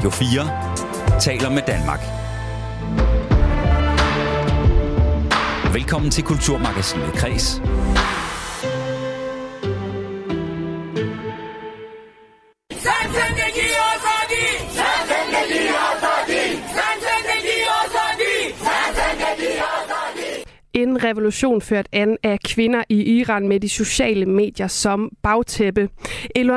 Radio 4 taler med Danmark. Velkommen til Kulturmagasinet Kres. En revolution ført an af kvinder i Iran med de sociale medier som bagtæppe.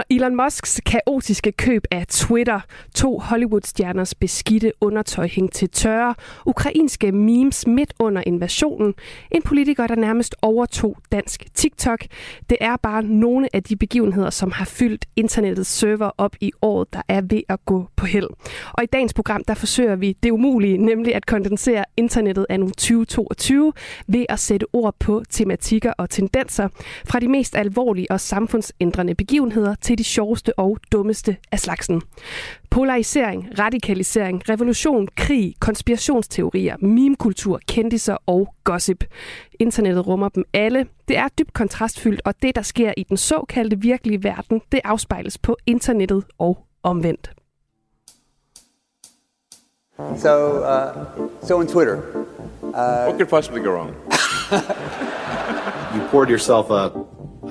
Elon Musks kaotiske køb af Twitter, to Hollywood-stjerners beskidte undertøj hængt til tørre, ukrainske memes midt under invasionen, en politiker, der nærmest overtog dansk TikTok. Det er bare nogle af de begivenheder, som har fyldt internettets server op i året, der er ved at gå på held. Og i dagens program, der forsøger vi det umulige, nemlig at kondensere internettet af nu 2022 ved at sætte ord på tematikker og tendenser fra de mest alvorlige og samfundsændrende begivenheder til de sjoveste og dummeste af slagsen. Polarisering, radikalisering, revolution, krig, konspirationsteorier, memekultur, kendiser og gossip. Internettet rummer dem alle. Det er dybt kontrastfyldt, og det, der sker i den såkaldte virkelige verden, det afspejles på internettet og omvendt. So, uh, so on Twitter, Uh, what could possibly go wrong? you poured yourself a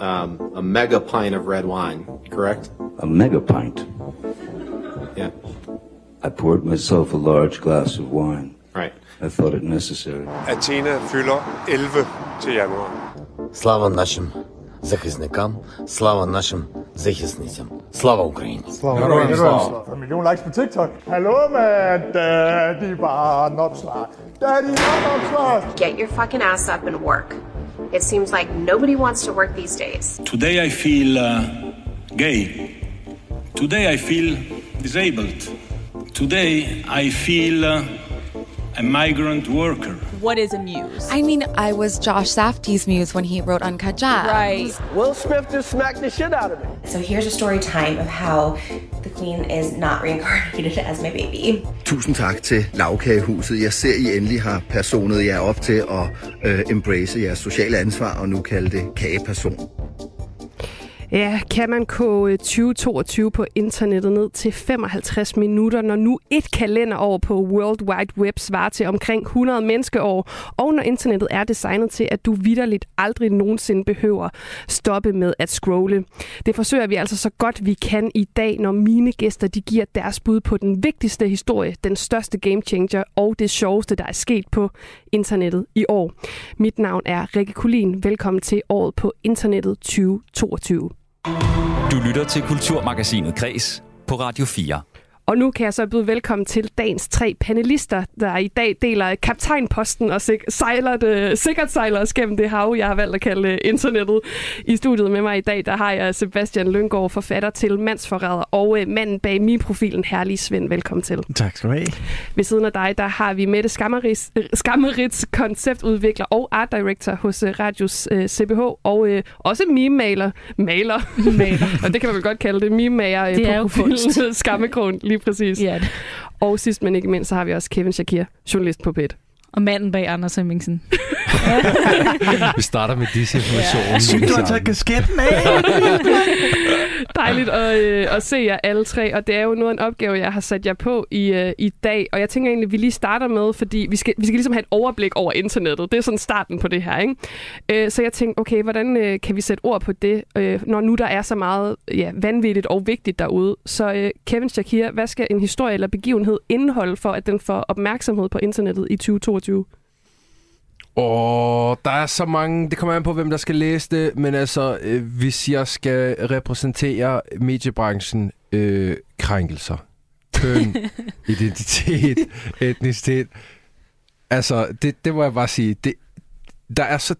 um, a mega pint of red wine, correct? A mega pint. Yeah. I poured myself a large glass of wine. Right. I thought it necessary. Athena fylder 11 til januar. Слава нашим захисникам, слава нашим захисницям. Слава Україні! Slava Gøroen, slava. En million likes på TikTok. Hallo, man. Daddy barnopslag. Daddy barnopslag. Get your fucking ass up and work. It seems like nobody wants to work these days. Today I feel uh, gay. Today I feel disabled. Today I feel uh, a migrant worker. What is a muse? I mean, I was Josh Safdie's muse when he wrote Uncut Gems. Right. Will Smith just smacked the shit out of me. So here's a story time of how the queen is not reincarnated as my baby. Tusind tak til Lavkagehuset. Jeg ser, I endelig har personet jer op til at øh, embrace jeres sociale ansvar og nu kalde det kageperson. Ja, kan man koge 2022 på internettet ned til 55 minutter, når nu et kalenderår på World Wide Web svarer til omkring 100 menneskeår, og når internettet er designet til, at du vidderligt aldrig nogensinde behøver stoppe med at scrolle. Det forsøger vi altså så godt vi kan i dag, når mine gæster de giver deres bud på den vigtigste historie, den største game changer og det sjoveste, der er sket på internettet i år. Mit navn er Rikke Kulin. Velkommen til året på internettet 2022. Du lytter til Kulturmagasinet Kres på Radio 4. Og nu kan jeg så byde velkommen til dagens tre panelister, der i dag deler kaptajnposten og sejler det, sikkert sejler os gennem det hav, jeg har valgt at kalde internettet. I studiet med mig i dag, der har jeg Sebastian Lyngård, forfatter til Mandsforræder, og øh, manden bag min profilen Herlig Svend. Velkommen til. Tak skal du have. Ved siden af dig, der har vi Mette Skammerits, øh, Skammerits konceptudvikler og art director hos øh, Radius øh, CBH, og øh, også meme-maler. Maler. maler. og det kan man vel godt kalde det. Meme-mager øh, på profilen. Skammekrogen, lige præcis. Ja. Og sidst men ikke mindst, så har vi også Kevin Shakir, journalist på PET. Og manden bag Anders Hemmingsen. Vi starter med disinformation. Ja. Sygt, du har taget kasketten af. Dejligt at, øh, at se jer alle tre, og det er jo noget af en opgave, jeg har sat jer på i, øh, i dag. Og jeg tænker egentlig, at vi lige starter med, fordi vi skal, vi skal ligesom have et overblik over internettet. Det er sådan starten på det her, ikke? Øh, så jeg tænkte, okay, hvordan øh, kan vi sætte ord på det, øh, når nu der er så meget ja, vanvittigt og vigtigt derude? Så øh, Kevin Shakir, hvad skal en historie eller begivenhed indeholde for, at den får opmærksomhed på internettet i 2022? Åh, der er så mange... Det kommer an på, hvem der skal læse det, men altså, øh, hvis jeg skal repræsentere mediebranchen, øh, krænkelser, køn, identitet, etnicitet, altså, det, det må jeg bare sige, det, der er så,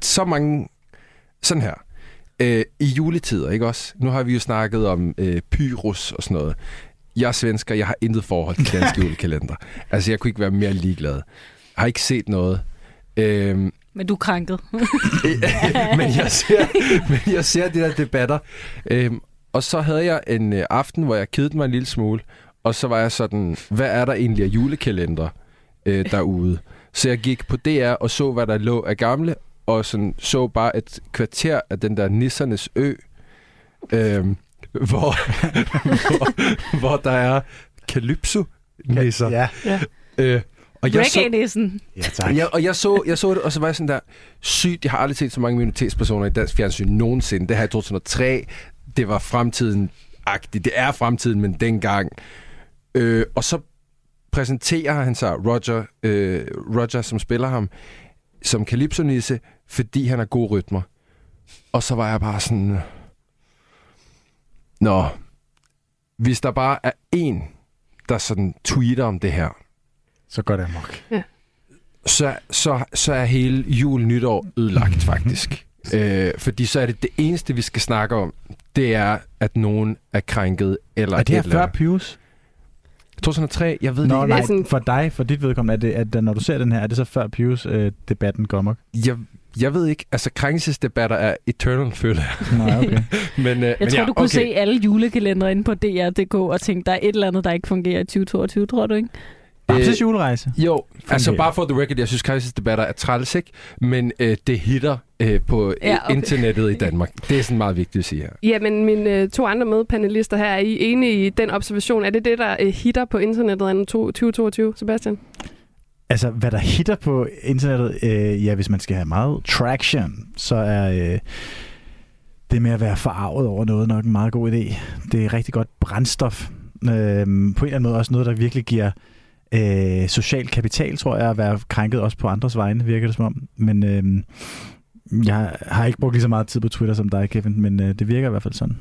så mange... Sådan her. Øh, I juletider, ikke også? Nu har vi jo snakket om øh, pyrus og sådan noget. Jeg er svensker, jeg har intet forhold til dansk julekalender. Altså, jeg kunne ikke være mere ligeglad. Jeg har ikke set noget. Øhm, Men du er krænket. men, jeg ser, men jeg ser de der debatter. Øhm, og så havde jeg en øh, aften, hvor jeg kedede mig en lille smule. Og så var jeg sådan, hvad er der egentlig af julekalender øh, derude? Så jeg gik på DR og så, hvad der lå af gamle. Og sådan, så bare et kvarter af den der Nissernes Ø. Øhm, hvor, hvor, hvor der er Calypso-nisser. Ja. Ja. Øh, og jeg så. Ja, tak. jeg, og jeg så, jeg så det, og så var jeg sådan der, sygt, jeg har aldrig set så mange minoritetspersoner i dansk fjernsyn nogensinde. Det her i 2003, det var fremtiden agtigt. Det er fremtiden, men dengang. Øh, og så præsenterer han sig, Roger, øh, Roger, som spiller ham, som Calypso-nisse, fordi han har gode rytmer. Og så var jeg bare sådan... Nå, hvis der bare er en, der sådan tweeter om det her, Så går det amok. så, så, så er hele jul nytår ødelagt faktisk. øh, fordi så er det det eneste, vi skal snakke om, det er, at nogen er krænket. Eller Er det her før. Pius? 2003, jeg ved Nå, det nej, ikke. for dig, for dit vedkommende, er det, at når du ser den her, er det så før Pius-debatten går amok? Jeg, jeg ved ikke, altså krænkelsesdebatter er eternal, føler jeg. Nej, okay. men, øh, Jeg men tror, ja, du kunne okay. se alle julekalendere inde på DR.dk og tænke, der er et eller andet, der ikke fungerer i 2022, tror du ikke? Bamses julerejse. Jo, altså bare for the record, jeg synes krænkelsesdebatter er træls, ikke? Men øh, det hitter øh, på Ja, ja, okay. internettet i Danmark. Det er sådan meget vigtigt at sige her. Jamen, mine øh, to andre medpanelister her, er I enige i den observation? Er det det, der øh, hitter på internettet to- 2022, Sebastian? Altså, hvad der hitter på internettet, øh, ja, hvis man skal have meget traction, så er øh, det med at være forarvet over noget nok en meget god idé. Det er rigtig godt brændstof. Øh, på en eller anden måde også noget, der virkelig giver øh, øh, social kapital, tror jeg, at være krænket også på andres vegne, virker det som om. Men øh, jeg har ikke brugt lige så meget tid på Twitter som dig, Kevin, men øh, det virker i hvert fald sådan.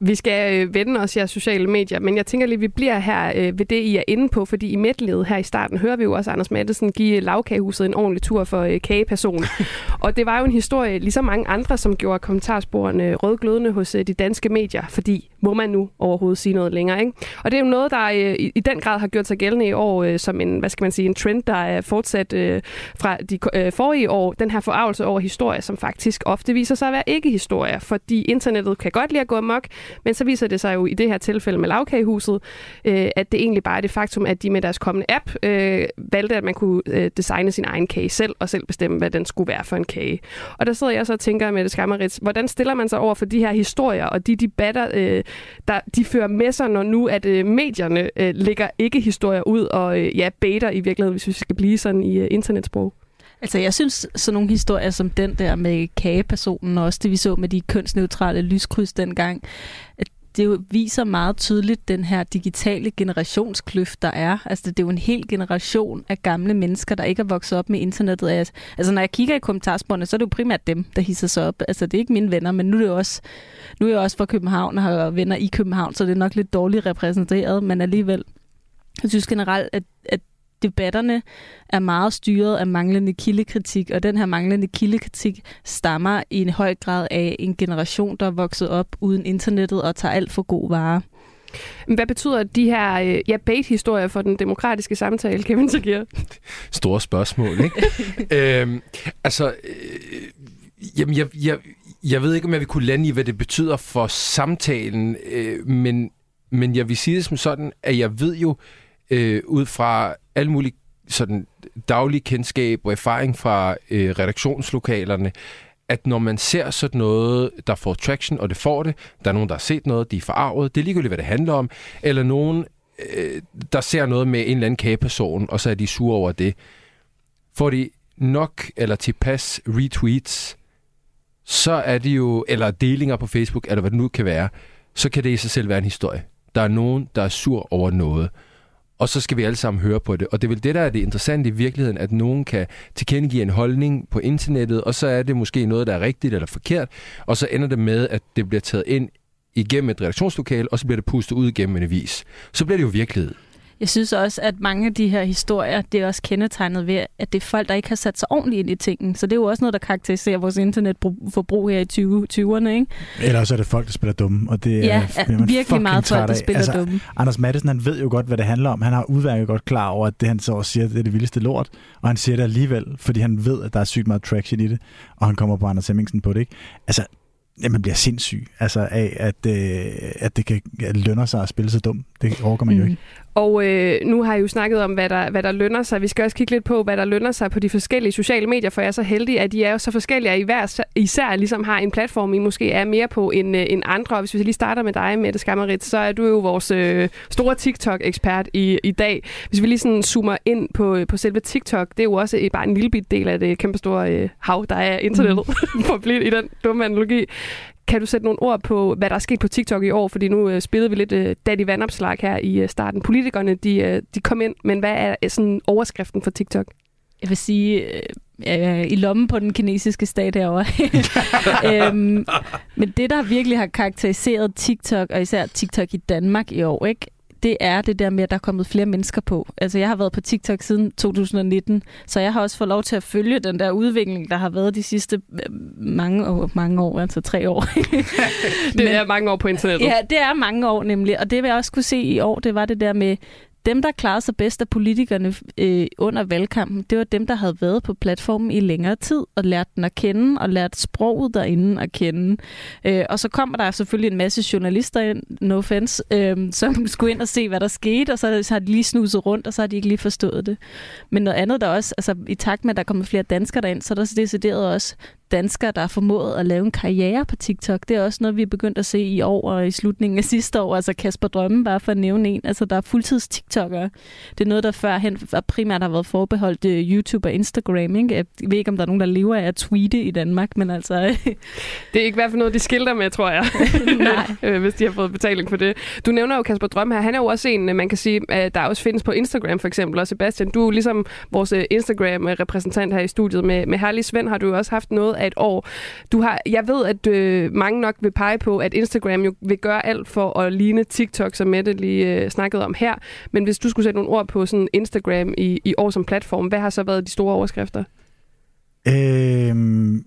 Vi skal øh, vende os jeres sociale medier, men jeg tænker lige, vi bliver her øh, ved det, I er inde på, fordi i medledet her i starten hører vi jo også Anders Mattesen give lavkagehuset en ordentlig tur for øh, kageperson. og det var jo en historie, ligesom mange andre, som gjorde kommentarsporene rødglødende hos øh, de danske medier, fordi må man nu overhovedet sige noget længere, ikke? Og det er jo noget, der øh, i, i den grad har gjort sig gældende i år øh, som en, hvad skal man sige, en trend, der er fortsat øh, fra de øh, forrige år, den her forarvelse over historier, som faktisk ofte viser sig at være ikke-historier, fordi internettet kan godt lide at gå amok, men så viser det sig jo i det her tilfælde med lavkagehuset, øh, at det egentlig bare er det faktum, at de med deres kommende app øh, valgte, at man kunne øh, designe sin egen kage selv, og selv bestemme, hvad den skulle være for en kage. Og der sidder jeg så og tænker med det skammerits, hvordan stiller man sig over for de her historier og de debatter, øh, der de fører med sig, når nu at øh, medierne øh, lægger ikke-historier ud og øh, ja, baiter i virkeligheden, hvis vi skal blive sådan i øh, internetsprog? Altså, jeg synes, sådan nogle historier som den der med kagepersonen, og også det, vi så med de kønsneutrale lyskryds dengang, at det jo viser meget tydeligt den her digitale generationskløft, der er. Altså, det er jo en hel generation af gamle mennesker, der ikke er vokset op med internettet. Altså, når jeg kigger i kommentarsporene, så er det jo primært dem, der hisser sig op. Altså, det er ikke mine venner, men nu er, det jo også, nu er jeg også fra København og har venner i København, så det er nok lidt dårligt repræsenteret, men alligevel. Jeg synes generelt, at, at debatterne er meget styret af manglende kildekritik, og den her manglende kildekritik stammer i en høj grad af en generation, der er vokset op uden internettet og tager alt for god vare. Hvad betyder de her øh, ja, bait-historier for den demokratiske samtale, Kevin Tegir? Store spørgsmål, ikke? øhm, altså, øh, jamen, jeg, jeg, jeg ved ikke, om jeg vil kunne lande i, hvad det betyder for samtalen, øh, men, men jeg vil sige det som sådan, at jeg ved jo, øh, ud fra alle mulige sådan daglig kendskab og erfaring fra øh, redaktionslokalerne, at når man ser sådan noget, der får traction, og det får det, der er nogen, der har set noget, de er forarvet, det er ligegyldigt, hvad det handler om, eller nogen, øh, der ser noget med en eller anden kageperson, og så er de sure over det. Får de nok eller tilpas retweets, så er det jo, eller delinger på Facebook, eller hvad det nu kan være, så kan det i sig selv være en historie. Der er nogen, der er sur over noget. Og så skal vi alle sammen høre på det. Og det er vel det, der er det interessante i virkeligheden, at nogen kan tilkendegive en holdning på internettet, og så er det måske noget, der er rigtigt eller forkert, og så ender det med, at det bliver taget ind igennem et redaktionslokale, og så bliver det pustet ud igennem en avis. Så bliver det jo virkelighed. Jeg synes også, at mange af de her historier, det er også kendetegnet ved, at det er folk, der ikke har sat sig ordentligt ind i tingene. Så det er jo også noget, der karakteriserer vores internetforbrug her i 20, 20'erne, ikke? Eller også er det folk, der spiller dumme, og det Ja, er, er bliver man virkelig meget folk, der spiller dumme. Anders Madsen, han ved jo godt, hvad det handler om. Han har udværket godt klar over, at det, han så siger, det er det vildeste lort. Og han siger det alligevel, fordi han ved, at der er sygt meget traction i det, og han kommer på Anders Hemmingsen på det, ikke? Altså, ja, man bliver sindssyg altså af, at, øh, at det kan at lønner sig at spille så dum. Det overgår man jo ikke. Og øh, nu har jeg jo snakket om, hvad der, hvad der lønner sig. Vi skal også kigge lidt på, hvad der lønner sig på de forskellige sociale medier, for jeg er så heldig, at de er jo så forskellige, at I hver især ligesom har en platform, I måske er mere på end, øh, end andre. Og hvis vi lige starter med dig, Mette Skammerit, så er du jo vores øh, store TikTok-ekspert i, i dag. Hvis vi lige sådan zoomer ind på, på selve TikTok, det er jo også et, bare en lille bit del af det kæmpe store øh, hav, der er internettet, mm. for at blive i den dumme analogi. Kan du sætte nogle ord på, hvad der er sket på TikTok i år? Fordi nu øh, spillede vi lidt øh, Daddy Vandopslag her i øh, starten. Politikerne, de, øh, de kom ind, men hvad er sådan overskriften for TikTok? Jeg vil sige, øh, øh, i lommen på den kinesiske stat herovre. øhm, men det, der virkelig har karakteriseret TikTok, og især TikTok i Danmark i år, ikke, det er det der med, at der er kommet flere mennesker på. Altså, jeg har været på TikTok siden 2019, så jeg har også fået lov til at følge den der udvikling, der har været de sidste øh, mange år, mange år altså tre år. det Men, er mange år på internettet. Ja, det er mange år nemlig, og det vil jeg også kunne se i år, det var det der med, dem, der klarede sig bedst af politikerne øh, under valgkampen, det var dem, der havde været på platformen i længere tid og lært den at kende og lært sproget derinde at kende. Øh, og så kommer der selvfølgelig en masse journalister ind, no offense, øh, som skulle ind og se, hvad der skete, og så, så har de lige snuset rundt, og så har de ikke lige forstået det. Men noget andet, der også, altså i takt med, at der kommer flere danskere derind, så er der decideret også danskere, der har formået at lave en karriere på TikTok. Det er også noget, vi er begyndt at se i år og i slutningen af sidste år. Altså Kasper Drømme, bare for at nævne en. Altså, der er fuldtids TikTokere. Det er noget, der førhen primært har været forbeholdt uh, YouTube og Instagram. Ikke? Jeg ved ikke, om der er nogen, der lever af at tweete i Danmark, men altså... det er ikke i hvert fald noget, de skilter med, tror jeg. Nej. Øh, hvis de har fået betaling for det. Du nævner jo Kasper Drømme her. Han er jo også en, man kan sige, der også findes på Instagram for eksempel. Og Sebastian, du er ligesom vores Instagram-repræsentant her i studiet. Med, med Herlig Svend har du også haft noget af et år. Du har, jeg ved, at øh, mange nok vil pege på, at Instagram jo vil gøre alt for at ligne TikTok, som Mette lige øh, snakkede om her. Men hvis du skulle sætte nogle ord på sådan Instagram i, i år som platform, hvad har så været de store overskrifter? Øhm,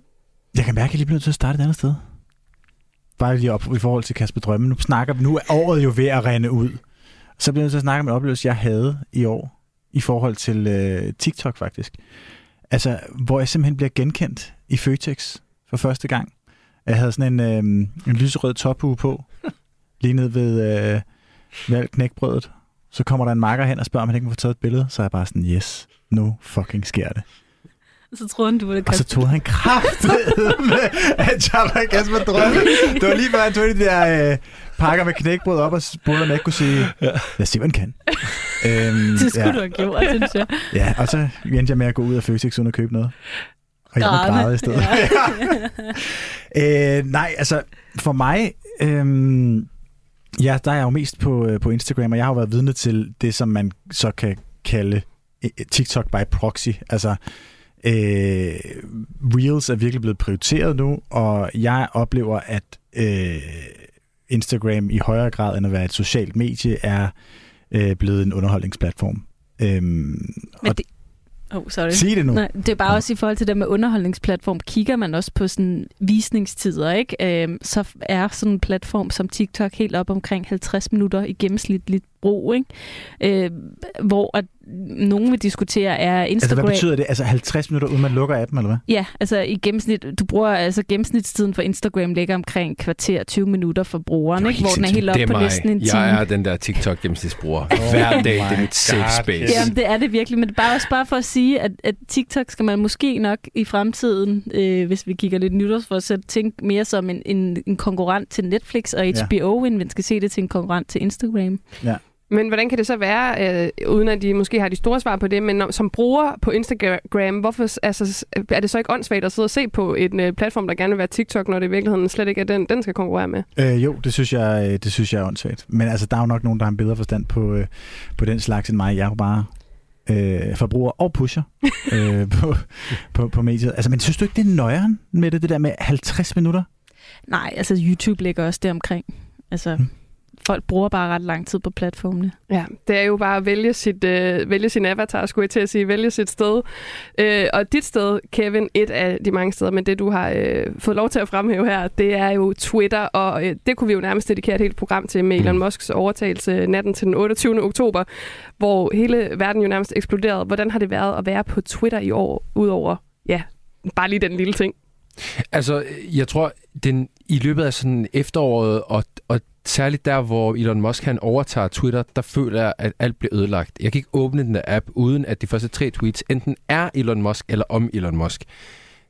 jeg kan mærke, at jeg lige bliver nødt til at starte et andet sted. Bare lige op i forhold til Kasper Drømme. Nu snakker nu er året jo ved at rende ud. Så bliver jeg nødt til at snakke om en oplevelse, jeg havde i år i forhold til øh, TikTok faktisk. Altså, hvor jeg simpelthen bliver genkendt i Føtex for første gang. Jeg havde sådan en, øh, en lyserød tophue på, lige ned ved, øh, ved knækbrødet. Så kommer der en marker hen og spørger, om han ikke må få taget et billede. Så er jeg bare sådan, yes, nu fucking sker det. Så troede han, du det Og så troede han kraftet med, at jeg var Kasper Drømme. Det var lige før, han tog de der øh, pakker med knækbrød op og spurgte, om jeg ikke kunne sige, lad os se, hvad han kan. øhm, det skulle ja. du have gjort, synes jeg. Ja, og så endte jeg med at gå ud af Føtex uden at købe noget. Og jeg må græde i stedet. Ja. øh, nej, altså for mig, øh, ja, der er jeg jo mest på, øh, på Instagram, og jeg har jo været vidne til det, som man så kan kalde øh, TikTok by proxy. Altså, øh, Reels er virkelig blevet prioriteret nu, og jeg oplever, at øh, Instagram i højere grad end at være et socialt medie, er øh, blevet en underholdningsplatform. Øhm, Men det, Oh, sorry. Sig det nu. Nej, det er bare også i forhold til det med underholdningsplatform. Kigger man også på sådan visningstider, ikke? Øhm, så er sådan en platform som TikTok helt op omkring 50 minutter i gennemsnitligt brug, ikke? Øh, hvor at nogen vil diskutere, er Instagram... Altså, hvad betyder det? Altså 50 minutter, uden man lukker appen, eller hvad? Ja, altså i gennemsnit, du bruger, altså gennemsnitstiden for Instagram ligger omkring kvarter 20 minutter for brugeren, ikke? hvor den er helt op på næsten en time. Jeg er den der TikTok gennemsnitsbruger. Oh Hver dag, det er mit safe space. Jamen, det er det virkelig, men det er bare også bare for at sige, at, at TikTok skal man måske nok i fremtiden, øh, hvis vi kigger lidt nytårsforsæt, tænke mere som en, en, en konkurrent til Netflix og HBO, ja. end man skal se det til en konkurrent til Instagram. Ja. Men hvordan kan det så være, øh, uden at de måske har de store svar på det, men når, som bruger på Instagram, hvorfor altså, er det så ikke åndssvagt at sidde og se på en øh, platform, der gerne vil være TikTok, når det i virkeligheden slet ikke er den, den skal konkurrere med? Øh, jo, det synes, jeg, øh, det synes jeg er åndssvagt. Men altså, der er jo nok nogen, der har en bedre forstand på, øh, på den slags end mig. Jeg er jo bare øh, forbruger og pusher øh, på, på, på mediet. Altså, men synes du ikke, det er nøjeren med det, det der med 50 minutter? Nej, altså YouTube ligger også der omkring. Altså, hmm folk bruger bare ret lang tid på platformene. Ja, det er jo bare at vælge, sit, øh, vælge sin avatar, skulle jeg til at sige, vælge sit sted. Øh, og dit sted, Kevin, et af de mange steder, men det du har øh, fået lov til at fremhæve her, det er jo Twitter, og øh, det kunne vi jo nærmest dedikere et helt program til med Elon Musks overtagelse natten til den 28. oktober, hvor hele verden jo nærmest eksploderede. Hvordan har det været at være på Twitter i år, udover, ja, bare lige den lille ting? Altså, jeg tror, den, i løbet af sådan efteråret og, og særligt der, hvor Elon Musk han overtager Twitter, der føler jeg, at alt bliver ødelagt. Jeg kan ikke åbne den der app, uden at de første tre tweets enten er Elon Musk eller om Elon Musk.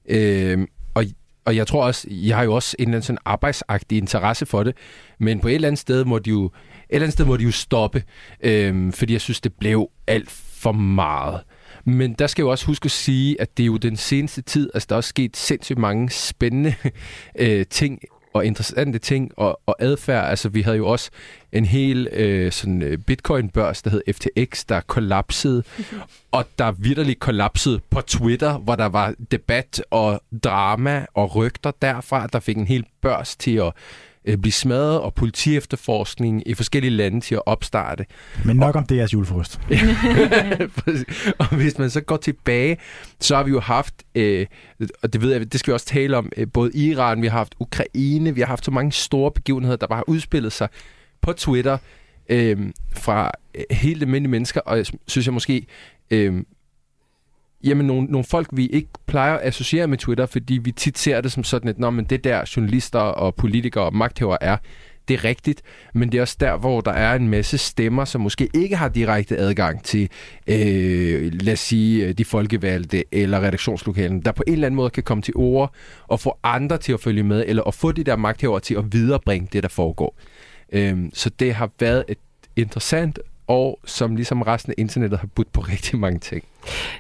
Øh, og, og jeg tror også, jeg har jo også en eller anden sådan arbejdsagtig interesse for det, men på et eller andet sted må de jo, et eller andet sted må de jo stoppe, øh, fordi jeg synes, det blev alt for meget. Men der skal jo også huske at sige, at det er jo den seneste tid, altså der er også sket sindssygt mange spændende øh, ting og interessante ting og, og adfærd. Altså, vi havde jo også en hel øh, sådan, øh, bitcoin-børs, der hed FTX, der kollapsede, og der vidderligt kollapsede på Twitter, hvor der var debat og drama og rygter derfra, der fik en hel børs til at øh, blive smadret, og politiefterforskning i forskellige lande til at opstarte. Men nok og, om det jeres julefrost. og hvis man så går tilbage, så har vi jo haft, øh, og det ved jeg, det skal vi også tale om, øh, både Iran, vi har haft Ukraine, vi har haft så mange store begivenheder, der bare har udspillet sig på Twitter øh, fra øh, helt almindelige mennesker, og jeg synes jeg måske, øh, jamen nogle, nogle folk, vi ikke plejer at associere med Twitter, fordi vi tit ser det som sådan, at Nå, men det der journalister og politikere og magthavere er, det er rigtigt, men det er også der, hvor der er en masse stemmer, som måske ikke har direkte adgang til, øh, lad os sige, øh, de folkevalgte eller redaktionslokalen, der på en eller anden måde kan komme til ord og få andre til at følge med, eller at få de der magthavere til at viderebringe det, der foregår. Øh, så det har været et interessant og som ligesom resten af internettet har budt på rigtig mange ting.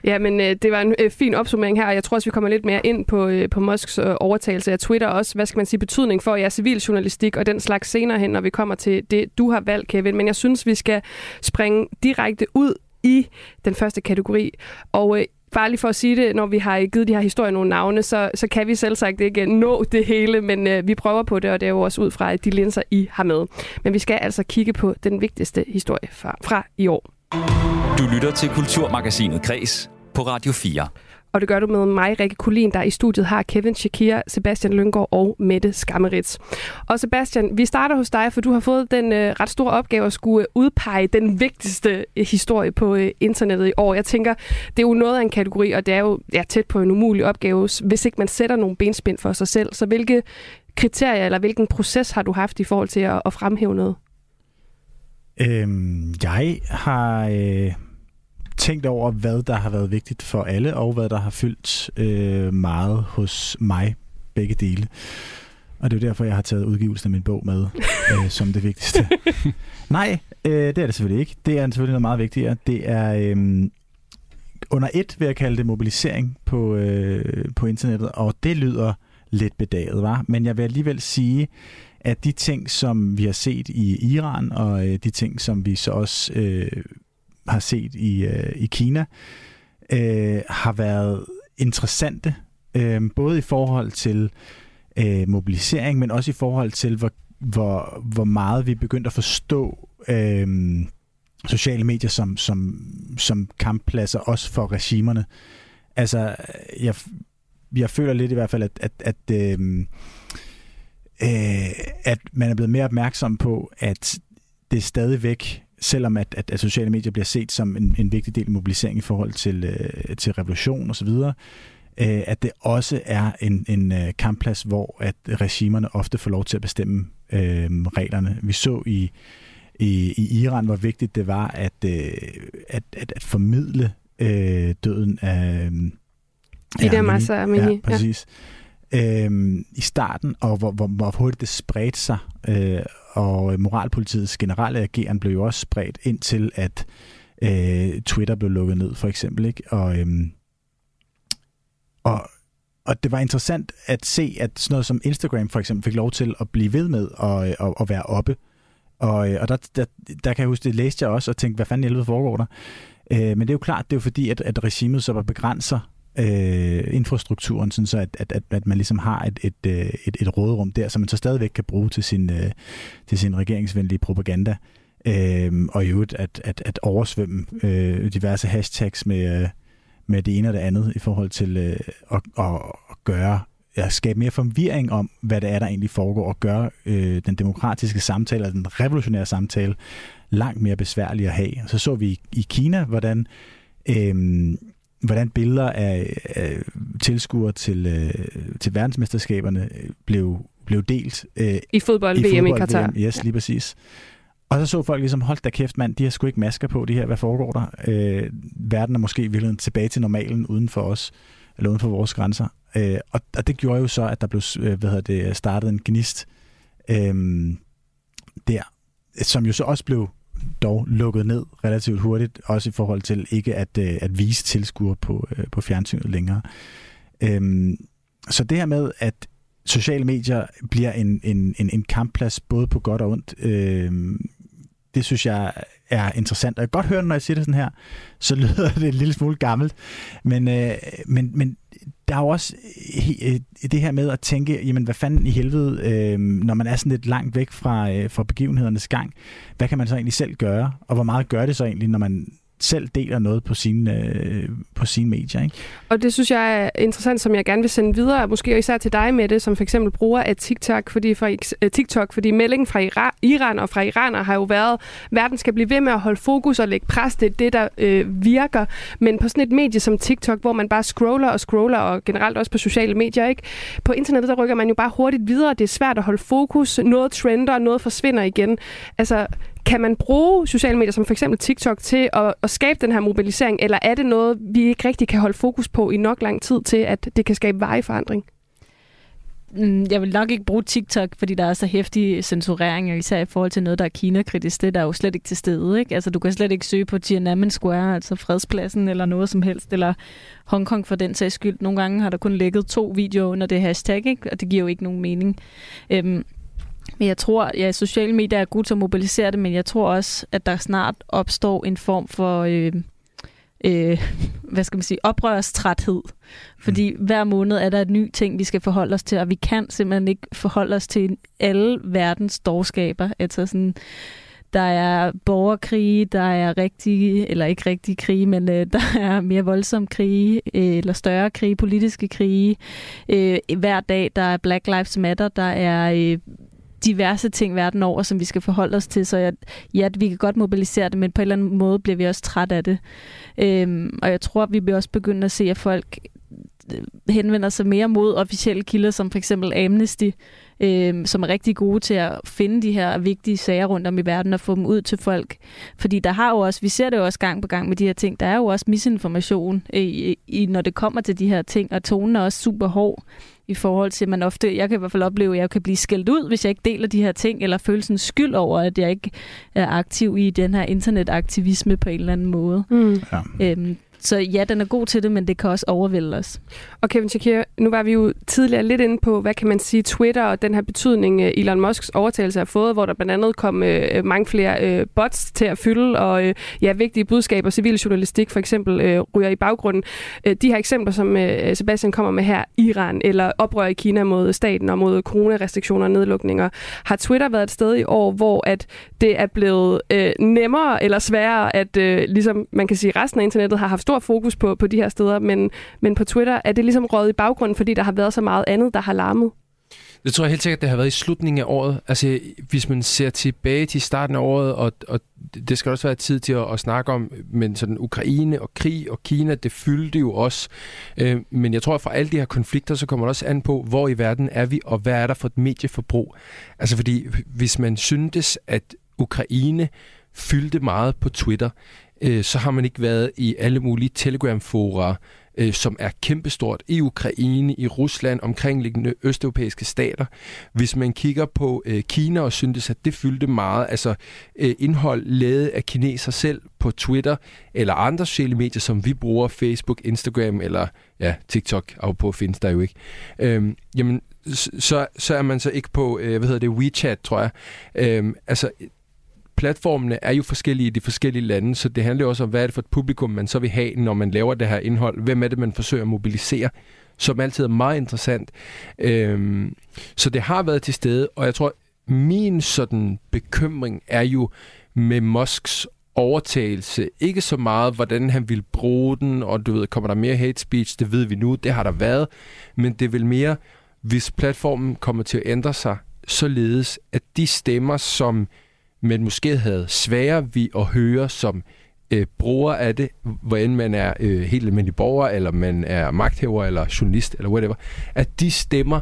Ja, men øh, det var en øh, fin opsummering her, og jeg tror også, vi kommer lidt mere ind på, øh, på Musks øh, overtagelse af Twitter også. Hvad skal man sige, betydning for ja, civiljournalistik og den slags senere hen, når vi kommer til det, du har valgt, Kevin. Men jeg synes, vi skal springe direkte ud i den første kategori. Og øh, bare lige for at sige det, når vi har givet de her historier nogle navne, så, så kan vi selv sagt ikke nå det hele, men øh, vi prøver på det, og det er jo også ud fra de linser, I har med. Men vi skal altså kigge på den vigtigste historie fra, fra i år. Du lytter til Kulturmagasinet Kres på Radio 4 og det gør du med mig, Rikke Kulin, der i studiet har Kevin Shakira, Sebastian Lyngård og Mette Skammerits. Og Sebastian, vi starter hos dig, for du har fået den øh, ret store opgave at skulle øh, udpege den vigtigste øh, historie på øh, internettet i år. Jeg tænker, det er jo noget af en kategori, og det er jo ja, tæt på en umulig opgave, hvis ikke man sætter nogle benspænd for sig selv. Så hvilke kriterier eller hvilken proces har du haft i forhold til at, at fremhæve noget? Øhm, jeg har... Øh tænkt over, hvad der har været vigtigt for alle, og hvad der har fyldt øh, meget hos mig, begge dele. Og det er derfor, jeg har taget udgivelsen af min bog med øh, som det vigtigste. Nej, øh, det er det selvfølgelig ikke. Det er selvfølgelig noget meget vigtigere. Det er øh, under et, vil jeg kalde det, mobilisering på, øh, på internettet, og det lyder lidt bedaget, var. Men jeg vil alligevel sige, at de ting, som vi har set i Iran, og øh, de ting, som vi så også øh, har set i, øh, i Kina, øh, har været interessante, øh, både i forhold til øh, mobilisering, men også i forhold til, hvor, hvor, hvor meget vi er begyndt at forstå øh, sociale medier som, som, som kamppladser, også for regimerne. Altså, jeg, jeg føler lidt i hvert fald, at, at, at, øh, øh, at man er blevet mere opmærksom på, at det stadigvæk selvom at, at, at sociale medier bliver set som en, en vigtig del af mobilisering i forhold til, øh, til revolution osv., øh, at det også er en, en øh, kampplads, hvor at regimerne ofte får lov til at bestemme øh, reglerne. Vi så i, i, i Iran, hvor vigtigt det var at, øh, at, at, at formidle øh, døden af, af der masser af Ja, præcis. Ja. Øhm, I starten, og hvor, hvor, hvor hurtigt det spredte sig, øh, og øh, moralpolitiets generelle ageren blev jo også spredt ind til, at øh, Twitter blev lukket ned, for eksempel. Ikke? Og, øhm, og, og det var interessant at se, at sådan noget som Instagram for eksempel fik lov til at blive ved med at, øh, at, at være oppe. Og, øh, og der, der, der kan jeg huske, det læste jeg også og tænkte, hvad fanden helvede foregår der? Øh, men det er jo klart, det er jo fordi, at, at regimet så var begrænser øh, infrastrukturen, sådan så at, at, at, at man ligesom har et, et, øh, et, et råderum der, som man så stadigvæk kan bruge til sin, øh, til sin regeringsvenlige propaganda. Øh, og i øvrigt at, at, at oversvømme øh, diverse hashtags med, øh, med det ene og det andet i forhold til øh, at, at, at gøre at skabe mere forvirring om, hvad det er, der egentlig foregår, og gøre øh, den demokratiske samtale, eller den revolutionære samtale, langt mere besværlig at have. Så så vi i, i Kina, hvordan øh, hvordan billeder af, af tilskuere til, øh, til verdensmesterskaberne blev blev delt. Øh, I fodbold-VM i Katar. VM, yes, lige præcis. Og så så folk ligesom, hold da kæft mand, de har sgu ikke masker på, de her, hvad foregår der? Øh, verden er måske i virkeligheden tilbage til normalen uden for os, eller uden for vores grænser. Øh, og, og det gjorde jo så, at der blev øh, hvad hedder det, startet en gnist øh, der, som jo så også blev dog lukket ned relativt hurtigt, også i forhold til ikke at, øh, at vise tilskuer på, øh, på fjernsynet længere. Øhm, så det her med, at sociale medier bliver en, en, en, en kampplads både på godt og ondt, øh, det synes jeg er interessant. Og jeg kan godt høre, når jeg siger det sådan her, så lyder det en lille smule gammelt. Men, øh, men, men der er jo også øh, det her med at tænke, jamen hvad fanden i helvede, øh, når man er sådan lidt langt væk fra, øh, fra begivenhedernes gang, hvad kan man så egentlig selv gøre? Og hvor meget gør det så egentlig, når man selv deler noget på sine, øh, på sine medier. Ikke? Og det synes jeg er interessant, som jeg gerne vil sende videre, måske især til dig med det, som for eksempel bruger af TikTok, fordi, for, uh, TikTok, fordi meldingen fra Iran og fra iraner har jo været, at verden skal blive ved med at holde fokus og lægge pres, det er det, der øh, virker. Men på sådan et medie som TikTok, hvor man bare scroller og scroller, og generelt også på sociale medier, ikke? på internettet, der rykker man jo bare hurtigt videre, det er svært at holde fokus, noget trender, noget forsvinder igen. Altså, kan man bruge sociale medier som for eksempel TikTok til at, at skabe den her mobilisering, eller er det noget, vi ikke rigtig kan holde fokus på i nok lang tid til, at det kan skabe vejforandring? Mm, jeg vil nok ikke bruge TikTok, fordi der er så hæftige censureringer, især i forhold til noget, der er Kina-kritisk. Det der er jo slet ikke til stede. Ikke? Altså, du kan slet ikke søge på Tiananmen Square, altså fredspladsen eller noget som helst, eller Hongkong for den sags skyld. Nogle gange har der kun lægget to videoer under det hashtag, ikke? og det giver jo ikke nogen mening. Øhm, men jeg tror, ja, sociale medier er gode til at mobilisere det, men jeg tror også, at der snart opstår en form for, øh, øh, hvad skal man sige, oprørstræthed. Fordi mm. hver måned er der et ny ting, vi skal forholde os til, og vi kan simpelthen ikke forholde os til alle verdens dårskaber. Altså sådan, der er borgerkrige, der er rigtige, eller ikke rigtige krige, men øh, der er mere voldsomme krige, øh, eller større krige, politiske krige. Øh, hver dag, der er Black Lives Matter, der er øh, diverse ting verden over, som vi skal forholde os til. Så jeg, ja, vi kan godt mobilisere det, men på en eller anden måde bliver vi også træt af det. Øhm, og jeg tror, vi vil også begynde at se, at folk øh, henvender sig mere mod officielle kilder, som for eksempel Amnesty, øh, som er rigtig gode til at finde de her vigtige sager rundt om i verden og få dem ud til folk. Fordi der har jo også, vi ser det jo også gang på gang med de her ting, der er jo også misinformation, øh, i, når det kommer til de her ting, og tonen er også super hård i forhold til, at man ofte, jeg kan i hvert fald opleve, at jeg kan blive skældt ud, hvis jeg ikke deler de her ting, eller føle sådan skyld over, at jeg ikke er aktiv i den her internetaktivisme på en eller anden måde. Mm. Ja. Øhm, så ja, den er god til det, men det kan også overvælde os. Og Kevin Shakir, nu var vi jo tidligere lidt inde på, hvad kan man sige, Twitter og den her betydning, øh, Elon Musks overtagelse har fået, hvor der blandt andet kom øh, øh, mange flere øh, bots til at fylde, og øh, ja, vigtige budskaber, civil journalistik for eksempel, øh, ryger i baggrunden. Øh, de her eksempler, som øh, Sebastian kommer med her, Iran eller oprør i Kina mod staten og mod coronarestriktioner og nedlukninger, har Twitter været et sted i år, hvor at det er blevet øh, nemmere eller sværere, at øh, ligesom man kan sige, resten af internettet har haft stor fokus på, på de her steder, men, men på Twitter er det ligesom røget i baggrunden, fordi der har været så meget andet, der har larmet. Det tror jeg helt sikkert, det har været i slutningen af året. Altså, hvis man ser tilbage til starten af året, og, og det skal også være tid til at, at snakke om, men sådan Ukraine og krig og Kina, det fyldte jo også. Øh, men jeg tror, at fra alle de her konflikter, så kommer det også an på, hvor i verden er vi, og hvad er der for et medieforbrug. Altså, fordi hvis man syntes, at Ukraine fyldte meget på Twitter, øh, så har man ikke været i alle mulige Telegram-fora, øh, som er kæmpestort i Ukraine, i Rusland, omkringliggende østeuropæiske stater. Hvis man kigger på øh, Kina og synes, at det fyldte meget, altså øh, indhold lavet af kineser selv på Twitter eller andre sociale medier, som vi bruger, Facebook, Instagram eller ja, TikTok, og på findes der jo ikke. Øh, jamen, så, så er man så ikke på, øh, hvad hedder det, WeChat, tror jeg. Øh, altså, platformene er jo forskellige i de forskellige lande, så det handler også om, hvad er det for et publikum, man så vil have, når man laver det her indhold. Hvem er det, man forsøger at mobilisere? Som altid er meget interessant. Øhm, så det har været til stede, og jeg tror, min sådan bekymring er jo med Musks overtagelse. Ikke så meget, hvordan han vil bruge den, og du ved, kommer der mere hate speech, det ved vi nu, det har der været, men det vil mere, hvis platformen kommer til at ændre sig, således at de stemmer, som men måske havde sværere ved at høre som øh, bruger af det, hvor end man er øh, helt almindelig borger, eller man er magthæver, eller journalist, eller whatever, at de stemmer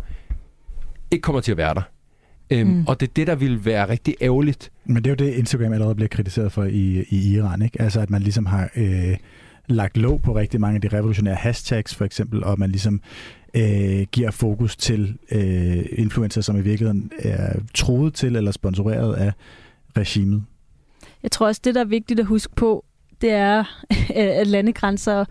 ikke kommer til at være der. Øhm, mm. Og det er det, der vil være rigtig ærgerligt. Men det er jo det, Instagram allerede bliver kritiseret for i, i Iran, ikke? Altså, at man ligesom har øh, lagt låg på rigtig mange af de revolutionære hashtags, for eksempel, og man ligesom øh, giver fokus til øh, influencer, som i virkeligheden er troet til eller sponsoreret af regimet. Jeg tror også, det, der er vigtigt at huske på, det er, at landegrænser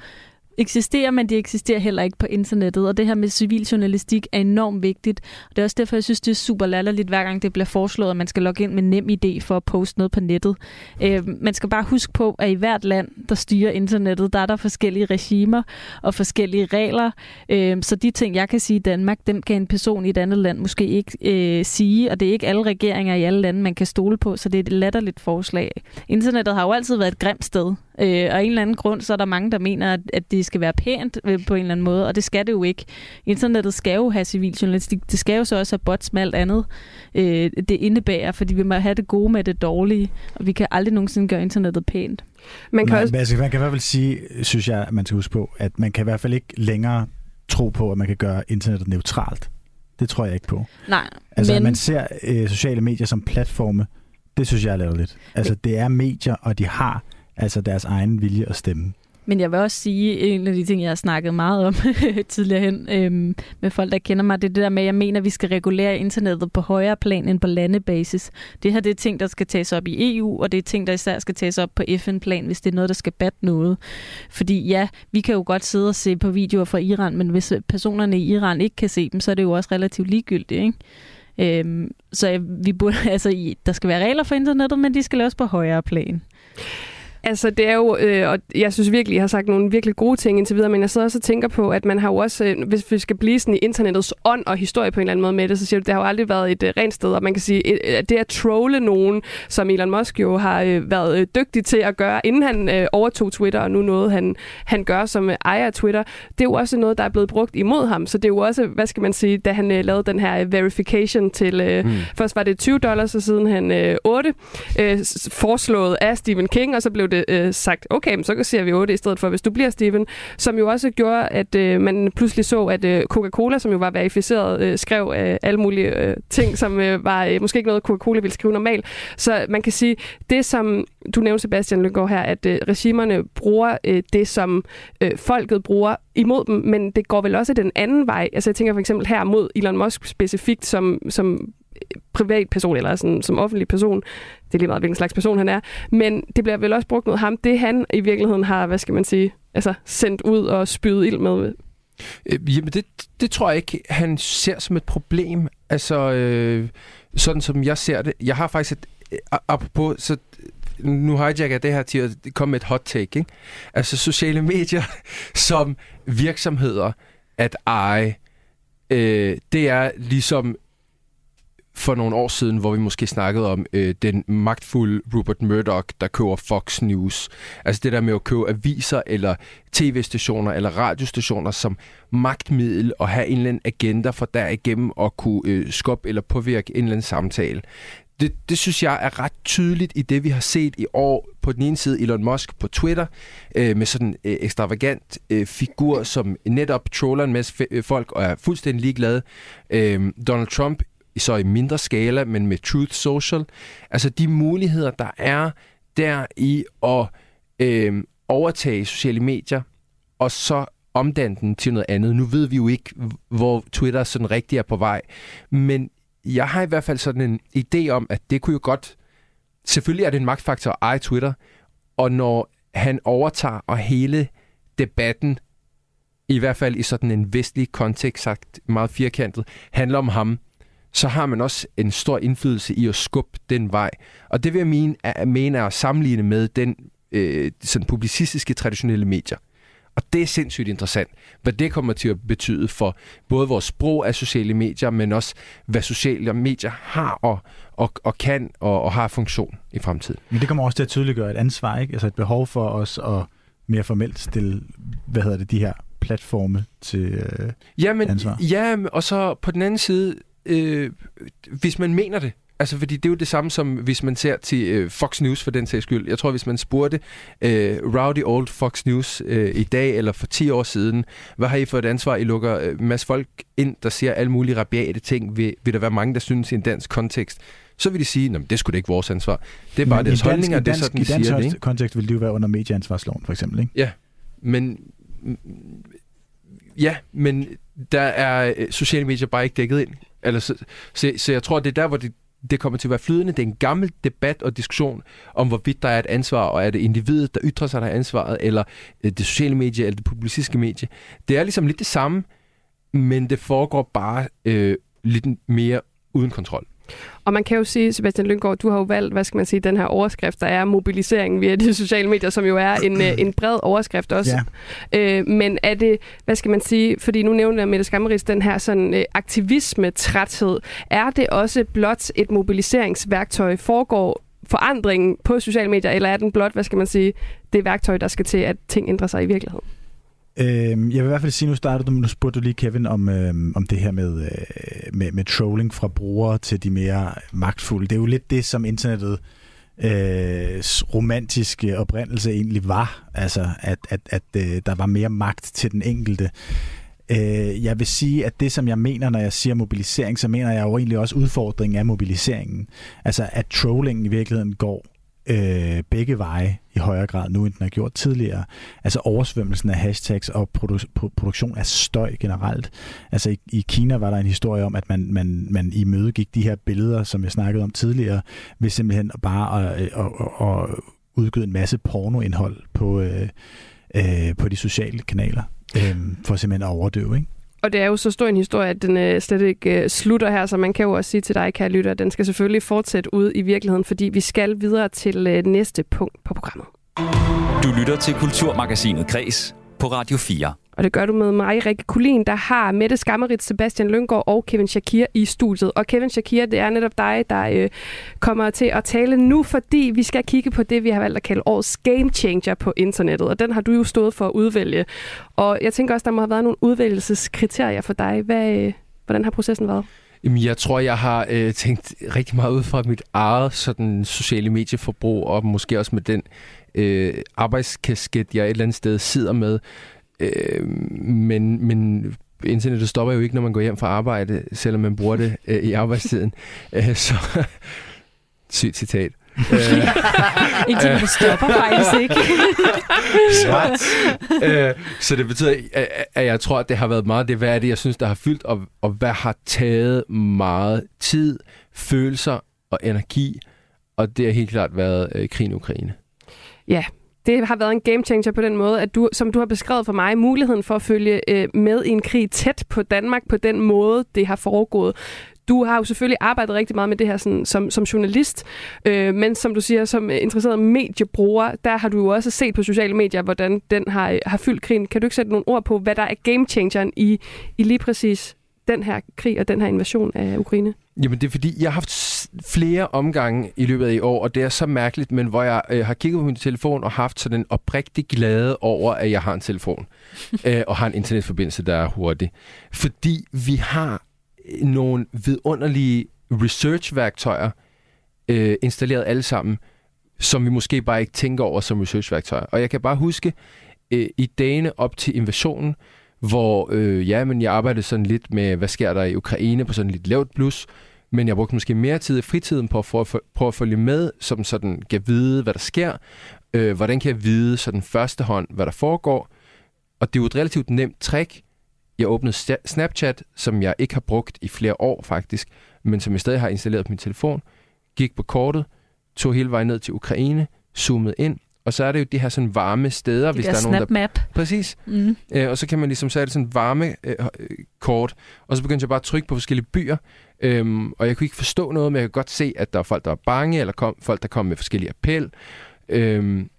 eksisterer, men de eksisterer heller ikke på internettet. Og det her med civiljournalistik er enormt vigtigt. Og det er også derfor, jeg synes, det er super latterligt, hver gang det bliver foreslået, at man skal logge ind med nem idé for at poste noget på nettet. Øh, man skal bare huske på, at i hvert land, der styrer internettet, der er der forskellige regimer og forskellige regler. Øh, så de ting, jeg kan sige i Danmark, dem kan en person i et andet land måske ikke øh, sige. Og det er ikke alle regeringer i alle lande, man kan stole på, så det er et latterligt forslag. Internettet har jo altid været et grimt sted. Øh, og af en eller anden grund, så er der mange, der mener, at, at det skal være pænt øh, på en eller anden måde, og det skal det jo ikke. Internettet skal jo have civiljournalistik. Det skal jo så også have bots med alt andet. Øh, det indebærer, fordi vi må have det gode med det dårlige, og vi kan aldrig nogensinde gøre internettet pænt. Man kan, også... altså, man kan i hvert fald sige, synes jeg, at man skal huske på, at man kan i hvert fald ikke længere tro på, at man kan gøre internettet neutralt. Det tror jeg ikke på. Nej, altså, men... man ser øh, sociale medier som platforme, det synes jeg er lidt. Altså, det er medier, og de har altså deres egen vilje at stemme. Men jeg vil også sige, en af de ting, jeg har snakket meget om tidligere hen øhm, med folk, der kender mig, det er det der med, at jeg mener, at vi skal regulere internettet på højere plan end på landebasis. Det her det er ting, der skal tages op i EU, og det er ting, der især skal tages op på FN-plan, hvis det er noget, der skal batte noget. Fordi ja, vi kan jo godt sidde og se på videoer fra Iran, men hvis personerne i Iran ikke kan se dem, så er det jo også relativt ligegyldigt, ikke? Øhm, så vi burde, altså, der skal være regler for internettet, men de skal laves på højere plan. Altså, det er jo, øh, og jeg synes virkelig, jeg har sagt nogle virkelig gode ting indtil videre, men jeg sidder også og tænker på, at man har jo også, øh, hvis vi skal blive sådan i internettets ånd og historie på en eller anden måde med det, så siger du, det har jo aldrig været et øh, rent sted, og man kan sige, at det at trolle nogen, som Elon Musk jo har øh, været øh, dygtig til at gøre, inden han øh, overtog Twitter, og nu noget han, han gør som øh, ejer af Twitter, det er jo også noget, der er blevet brugt imod ham, så det er jo også, hvad skal man sige, da han øh, lavede den her verification til, øh, mm. først var det 20 dollars, og siden han øh, 8, øh, foreslået af Stephen King, og så blev det øh, sagt, okay, så ser vi 8 i stedet for, hvis du bliver Steven, som jo også gjorde, at øh, man pludselig så, at øh, Coca-Cola, som jo var verificeret, øh, skrev øh, alle mulige øh, ting, som øh, var øh, måske ikke noget, Coca-Cola ville skrive normalt. Så man kan sige, det som du nævnte, Sebastian Lyngård her, at øh, regimerne bruger øh, det, som øh, folket bruger imod dem, men det går vel også den anden vej. Altså jeg tænker for eksempel her mod Elon Musk specifikt, som, som privatperson eller sådan, som offentlig person. Det er lige meget, hvilken slags person han er. Men det bliver vel også brugt mod ham. Det han i virkeligheden har, hvad skal man sige, altså sendt ud og spydet ild med. Øh, jamen, det, det tror jeg ikke, han ser som et problem. Altså, øh, sådan som jeg ser det. Jeg har faktisk et... Øh, apropos, så nu hijacker jeg det her til at komme med et hot take. Ikke? Altså sociale medier som virksomheder at eje, øh, det er ligesom for nogle år siden, hvor vi måske snakkede om øh, den magtfulde Rupert Murdoch, der køber Fox News. Altså det der med at købe aviser eller tv-stationer eller radiostationer som magtmiddel og have en eller anden agenda for derigennem at kunne øh, skubbe eller påvirke en eller anden samtale. Det, det synes jeg er ret tydeligt i det, vi har set i år. På den ene side Elon Musk på Twitter, øh, med sådan en øh, ekstravagant øh, figur, som netop troller en masse folk og er fuldstændig ligeglade. Øh, Donald Trump så i mindre skala, men med Truth Social. Altså de muligheder, der er der i at øh, overtage sociale medier, og så omdanne den til noget andet. Nu ved vi jo ikke, hvor Twitter sådan rigtig er på vej, men jeg har i hvert fald sådan en idé om, at det kunne jo godt... Selvfølgelig er det en magtfaktor at eje Twitter, og når han overtager og hele debatten, i hvert fald i sådan en vestlig kontekst sagt meget firkantet, handler om ham, så har man også en stor indflydelse i at skubbe den vej. Og det vil jeg mene er, mene er at sammenligne med den øh, sådan publicistiske traditionelle medier. Og det er sindssygt interessant, hvad det kommer til at betyde for både vores sprog af sociale medier, men også hvad sociale medier har og, og, og kan og, og har funktion i fremtiden. Men det kommer også til at tydeliggøre et ansvar, ikke? Altså et behov for os at mere formelt stille, hvad hedder det, de her platforme til øh, ja, men, ansvar. Ja, og så på den anden side, øh, hvis man mener det, Altså, fordi det er jo det samme som, hvis man ser til øh, Fox News for den sags skyld. Jeg tror, hvis man spurgte øh, Rowdy Old Fox News øh, i dag eller for 10 år siden, hvad har I for et ansvar? I lukker øh, masse folk ind, der siger alle mulige rabiate ting. Vil, vil der være mange, der synes i en dansk kontekst? Så vil de sige, at det skulle ikke vores ansvar. Det er bare Men deres i dansk, holdninger, i det er dansk, sådan, i de dansk siger det. Ikke? kontekst vil det jo være under medieansvarsloven, for eksempel, ikke? Ja, men ja, men der er øh, sociale medier bare ikke dækket ind. Eller så, så, så jeg tror, det er der, hvor det, det kommer til at være flydende. Det er en gammel debat og diskussion om, hvorvidt der er et ansvar, og er det individet, der ytrer sig, der er ansvaret, eller øh, det sociale medie, eller det publicistiske medie. Det er ligesom lidt det samme, men det foregår bare øh, lidt mere uden kontrol. Og man kan jo sige, Sebastian Lynggaard, du har jo valgt, hvad skal man sige, den her overskrift, der er mobilisering via de sociale medier, som jo er en, øh, en bred overskrift også. Ja. Øh, men er det, hvad skal man sige, fordi nu nævner Mette Skammeris den her sådan øh, aktivisme-træthed, er det også blot et mobiliseringsværktøj? Foregår forandringen på sociale medier, eller er den blot, hvad skal man sige, det værktøj, der skal til, at ting ændrer sig i virkeligheden? Øh, jeg vil i hvert fald sige, nu startede du, nu spurgte du lige Kevin om, øh, om det her med, øh, med, med trolling fra brugere til de mere magtfulde. Det er jo lidt det, som internettet øh, romantiske oprindelse egentlig var. Altså, at, at, at øh, der var mere magt til den enkelte. Øh, jeg vil sige, at det, som jeg mener, når jeg siger mobilisering, så mener jeg jo egentlig også udfordringen af mobiliseringen. Altså, at trolling i virkeligheden går øh, begge veje i højere grad nu, end den har gjort tidligere. Altså oversvømmelsen af hashtags og produ- produktion af støj generelt. Altså i, i Kina var der en historie om, at man, man, man i møde gik de her billeder, som jeg snakkede om tidligere, ved simpelthen bare at, øh, at, at, at udgive en masse pornoindhold på, øh, øh, på de sociale kanaler, øh, for simpelthen at overdøve, ikke? Og det er jo så stor en historie, at den øh, slet ikke øh, slutter her, så man kan jo også sige til dig, kære lytter, at den skal selvfølgelig fortsætte ud i virkeligheden, fordi vi skal videre til øh, næste punkt på programmet. Du lytter til Kulturmagasinet Kres på Radio 4. Og det gør du med mig, Rikke Kulin, der har Mette Skammerit, Sebastian Lyngård og Kevin Shakir i studiet. Og Kevin Shakir, det er netop dig, der øh, kommer til at tale nu, fordi vi skal kigge på det, vi har valgt at kalde årets game changer på internettet. Og den har du jo stået for at udvælge. Og jeg tænker også, der må have været nogle udvælgelseskriterier for dig. Hvad, øh, hvordan har processen været? Jamen, jeg tror, jeg har øh, tænkt rigtig meget ud fra mit eget sådan, sociale medieforbrug, og måske også med den øh, arbejdskasket, jeg et eller andet sted sidder med. Øh, men, men internettet stopper jo ikke, når man går hjem fra arbejde, selvom man bruger det øh, i arbejdstiden. øh, så sygt citat. Internettet stopper faktisk ikke. What? øh, så det betyder, at, at jeg tror, at det har været meget det, hvad er det, jeg synes, der har fyldt, og, og hvad har taget meget tid, følelser og energi, og det har helt klart været øh, krigen i Ukraine. Ja, det har været en game changer på den måde, at du, som du har beskrevet for mig, muligheden for at følge øh, med i en krig tæt på Danmark på den måde, det har foregået. Du har jo selvfølgelig arbejdet rigtig meget med det her sådan, som, som journalist, øh, men som du siger, som interesseret mediebruger, der har du jo også set på sociale medier, hvordan den har, øh, har fyldt krigen. Kan du ikke sætte nogle ord på, hvad der er game changeren i, i lige præcis den her krig og den her invasion af Ukraine? Jamen det er fordi, jeg har haft flere omgange i løbet af i år, og det er så mærkeligt, men hvor jeg øh, har kigget på min telefon og haft sådan en oprigtig glæde over, at jeg har en telefon øh, og har en internetforbindelse, der er hurtig. Fordi vi har nogle vidunderlige research-værktøjer øh, installeret alle sammen, som vi måske bare ikke tænker over som research-værktøjer. Og jeg kan bare huske, øh, i dagene op til invasionen, hvor øh, ja, men jeg arbejdede sådan lidt med, hvad sker der i Ukraine på sådan lidt lavt plus, men jeg brugte måske mere tid i fritiden på at for, prøve at følge med, som sådan kan vide, hvad der sker. Øh, hvordan kan jeg vide sådan første hånd, hvad der foregår? Og det er jo et relativt nemt trick. Jeg åbnede Snapchat, som jeg ikke har brugt i flere år faktisk, men som jeg stadig har installeret på min telefon. Gik på kortet, tog hele vejen ned til Ukraine, zoomede ind, og så er det jo de her sådan varme steder, de hvis der der er nogen, der... Snap-map. Præcis. Mm. Øh, og så kan man ligesom, så er det sådan varme øh, kort, og så begyndte jeg bare at trykke på forskellige byer, øhm, og jeg kunne ikke forstå noget, men jeg kunne godt se, at der var folk, der var bange, eller kom, folk, der kom med forskellige appel. Øhm,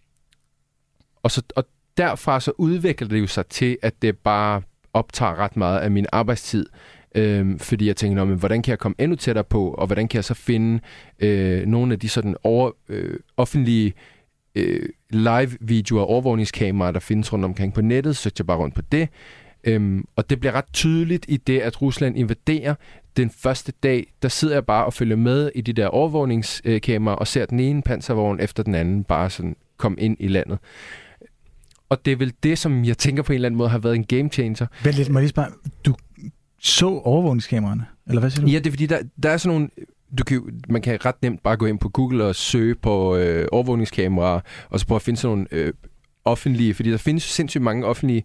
og, så, og derfra så udvikler det jo sig til, at det bare optager ret meget af min arbejdstid. Øhm, fordi jeg tænker, men hvordan kan jeg komme endnu tættere på, og hvordan kan jeg så finde øh, nogle af de sådan over, øh, offentlige øh, live-videoer og overvågningskameraer, der findes rundt omkring på nettet, så jeg bare rundt på det. Øhm, og det bliver ret tydeligt i det, at Rusland invaderer den første dag, der sidder jeg bare og følger med i de der overvågningskameraer og ser den ene panservogn efter den anden bare sådan komme ind i landet. Og det er vel det, som jeg tænker på en eller anden måde har været en game changer. Vent lidt, må jeg lige spørge, du så overvågningskameraerne? Eller hvad siger du? Ja, det er fordi, der, der er sådan nogle... Du kan, man kan ret nemt bare gå ind på Google og søge på øh, overvågningskameraer, og så prøve at finde sådan nogle øh, offentlige, fordi der findes sindssygt mange offentlige,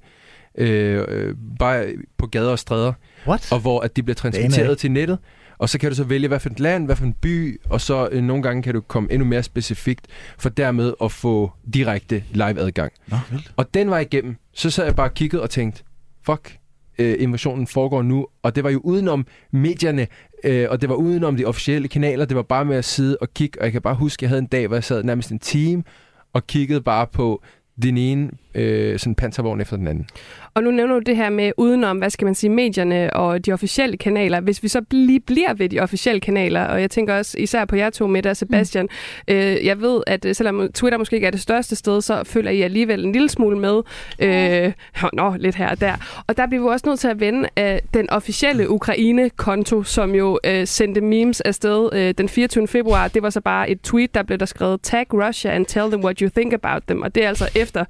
øh, øh, bare på gader og stræder, What? og hvor at de bliver transmitteret til nettet, og så kan du så vælge, hvad for et land, hvad for en by, og så øh, nogle gange kan du komme endnu mere specifikt, for dermed at få direkte live-adgang. Nå, vildt. Og den var igennem, så sad jeg bare og kiggede og tænkte, fuck, øh, invasionen foregår nu, og det var jo udenom medierne, øh, og det var udenom de officielle kanaler, det var bare med at sidde og kigge, og jeg kan bare huske, at jeg havde en dag, hvor jeg sad nærmest en time, og kiggede bare på den ene øh, sådan panservogn efter den anden. Og nu nævner du det her med udenom, hvad skal man sige, medierne og de officielle kanaler. Hvis vi så lige bliver ved de officielle kanaler, og jeg tænker også især på jer to, Mette og Sebastian, mm. øh, jeg ved, at øh, selvom Twitter måske ikke er det største sted, så følger I alligevel en lille smule med. Øh, nå, lidt her og der. Og der bliver vi også nødt til at vende af den officielle Ukraine-konto, som jo øh, sendte memes afsted øh, den 24. februar. Det var så bare et tweet, der blev der skrevet, tag Russia and tell them what you think about them. Og det er altså efter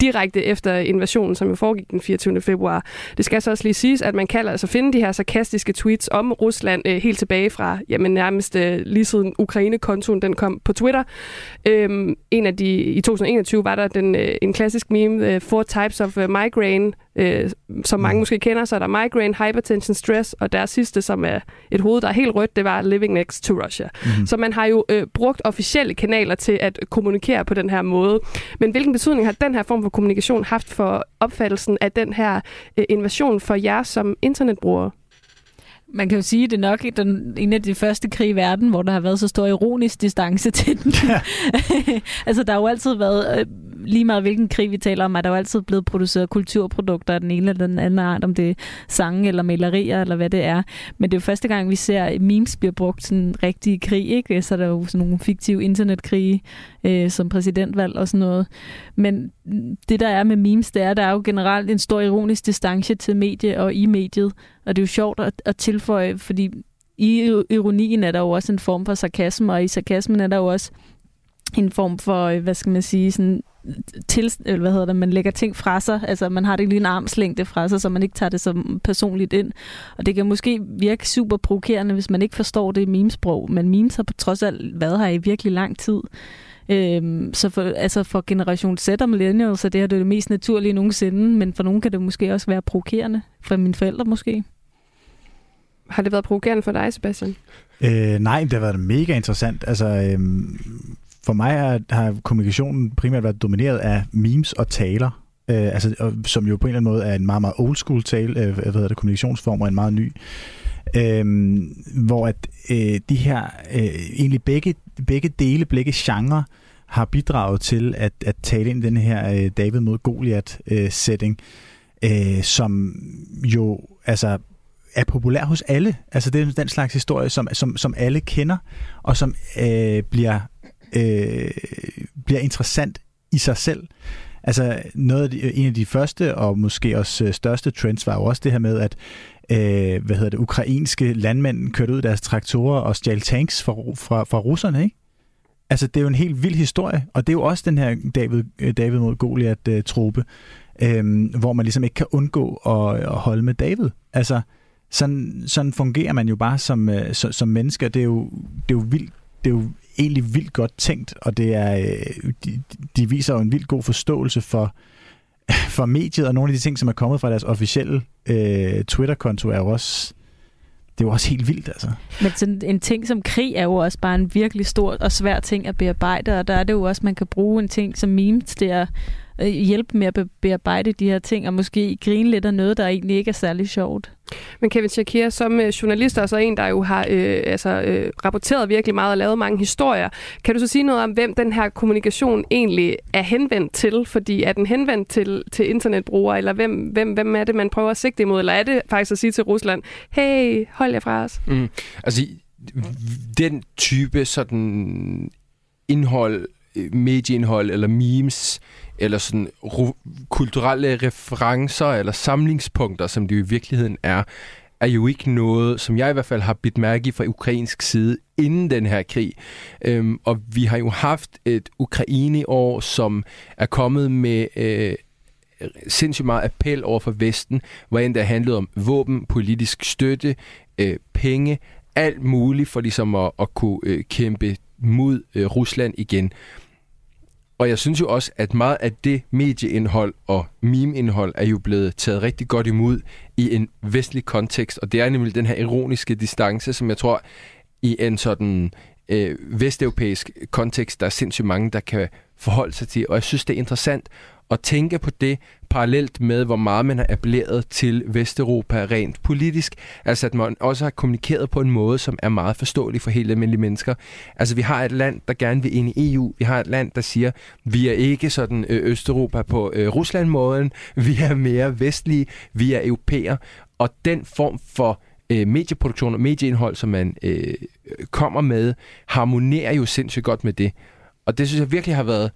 direkte efter invasionen, som jo foregik den 24. februar. Det skal så også lige siges, at man kan altså finde de her sarkastiske tweets om Rusland øh, helt tilbage fra jamen, nærmest øh, lige siden Ukraine-kontoen den kom på Twitter. Øhm, en af de, I 2021 var der den, øh, en klassisk meme, øh, Four Types of øh, Migraine, øh, som mange måske kender. Så er der migraine, hypertension, stress, og der sidste, som er et hoved, der er helt rødt, det var living next to Russia. Mm-hmm. Så man har jo øh, brugt officielle kanaler til at kommunikere på den her måde. Men hvilken betydning har den her form for kommunikation haft for opfattelsen af den her øh, invasion for jer som internetbrugere? Man kan jo sige, at det er nok den, en af de første krige i verden, hvor der har været så stor ironisk distance til den. altså, der har jo altid været, øh, lige meget hvilken krig vi taler om, er der jo altid blevet produceret kulturprodukter af den ene eller den anden art, om det er sange eller malerier eller hvad det er. Men det er jo første gang, vi ser at memes bliver brugt sådan rigtig krig, ikke? Så er der jo sådan nogle fiktive internetkrige, øh, som præsidentvalg og sådan noget. Men det, der er med memes, det er, at der er jo generelt en stor ironisk distance til medie og i mediet. Og det er jo sjovt at, at tilføje, fordi i ironien er der jo også en form for sarkasme, og i sarkasmen er der jo også en form for, øh, hvad skal man sige, sådan til, eller hvad hedder det, man lægger ting fra sig, altså man har det lige en armslængde fra sig, så man ikke tager det som personligt ind. Og det kan måske virke super provokerende, hvis man ikke forstår det i memesprog, men memes har på trods alt været her i virkelig lang tid. Øhm, så for, altså for generation Z og millennials, så det her det er det mest naturlige nogensinde, men for nogen kan det måske også være provokerende. For mine forældre måske. Har det været provokerende for dig, Sebastian? Øh, nej, det har været mega interessant. Altså, øhm, for mig har, har kommunikationen primært været domineret af memes og taler. Øh, altså, og, som jo på en eller anden måde er en meget, meget old school tale, øh, hvad hedder det, kommunikationsform og en meget ny. Øh, hvor at øh, de her, øh, egentlig begge, begge dele, begge genre, har bidraget til at, at tale ind i den her øh, David mod Goliath øh, setting, øh, som jo altså er populær hos alle. Altså det er den slags historie, som, som, som alle kender, og som øh, bliver, øh, bliver interessant i sig selv. Altså noget af de, øh, en af de første og måske også øh, største trends var jo også det her med, at øh, hvad hedder det, ukrainske landmænd kørte ud deres traktorer og stjal tanks fra, fra, fra russerne, ikke? Altså, det er jo en helt vild historie, og det er jo også den her David, øh, David mod Goliath-trope, øh, øhm, hvor man ligesom ikke kan undgå at, at holde med David. Altså, sådan, sådan fungerer man jo bare som, øh, som, som menneske, det er jo, det er jo vildt, det er jo egentlig vildt godt tænkt, og det er, øh, de, de viser jo en vildt god forståelse for, for mediet, og nogle af de ting, som er kommet fra deres officielle øh, Twitter-konto, er jo også, det er jo også helt vildt, altså. Men sådan en ting som krig er jo også bare en virkelig stor og svær ting at bearbejde, og der er det jo også, man kan bruge en ting som memes til at hjælpe med at bearbejde de her ting, og måske grine lidt af noget, der egentlig ikke er særlig sjovt. Men Kevin Shakir, som øh, journalist og så en, der jo har øh, altså, øh, rapporteret virkelig meget og lavet mange historier, kan du så sige noget om, hvem den her kommunikation egentlig er henvendt til? Fordi er den henvendt til, til internetbrugere, eller hvem, hvem, hvem er det, man prøver at sigte imod? Eller er det faktisk at sige til Rusland, hey, hold jer fra os? Mm. Altså, den type sådan indhold øh, medieindhold eller memes, eller sådan ru- kulturelle referencer eller samlingspunkter, som det jo i virkeligheden er, er jo ikke noget, som jeg i hvert fald har bidt mærke i fra ukrainsk side inden den her krig. Øhm, og vi har jo haft et Ukraine-år, som er kommet med øh, sindssygt meget appel over for Vesten, hvor end det handlede om våben, politisk støtte, øh, penge, alt muligt for ligesom at, at kunne øh, kæmpe mod øh, Rusland igen. Og jeg synes jo også, at meget af det medieindhold og meme-indhold er jo blevet taget rigtig godt imod i en vestlig kontekst. Og det er nemlig den her ironiske distance, som jeg tror i en sådan øh, vesteuropæisk kontekst, der er sindssygt mange, der kan forholde sig til. Og jeg synes, det er interessant at tænke på det parallelt med, hvor meget man har appelleret til Vesteuropa rent politisk. Altså at man også har kommunikeret på en måde, som er meget forståelig for helt almindelige mennesker. Altså vi har et land, der gerne vil ind i EU. Vi har et land, der siger, vi er ikke sådan øh, Østeuropa på øh, Rusland-måden. Vi er mere vestlige. Vi er europæer. Og den form for øh, medieproduktion og medieindhold, som man øh, kommer med, harmonerer jo sindssygt godt med det. Og det synes jeg virkelig har været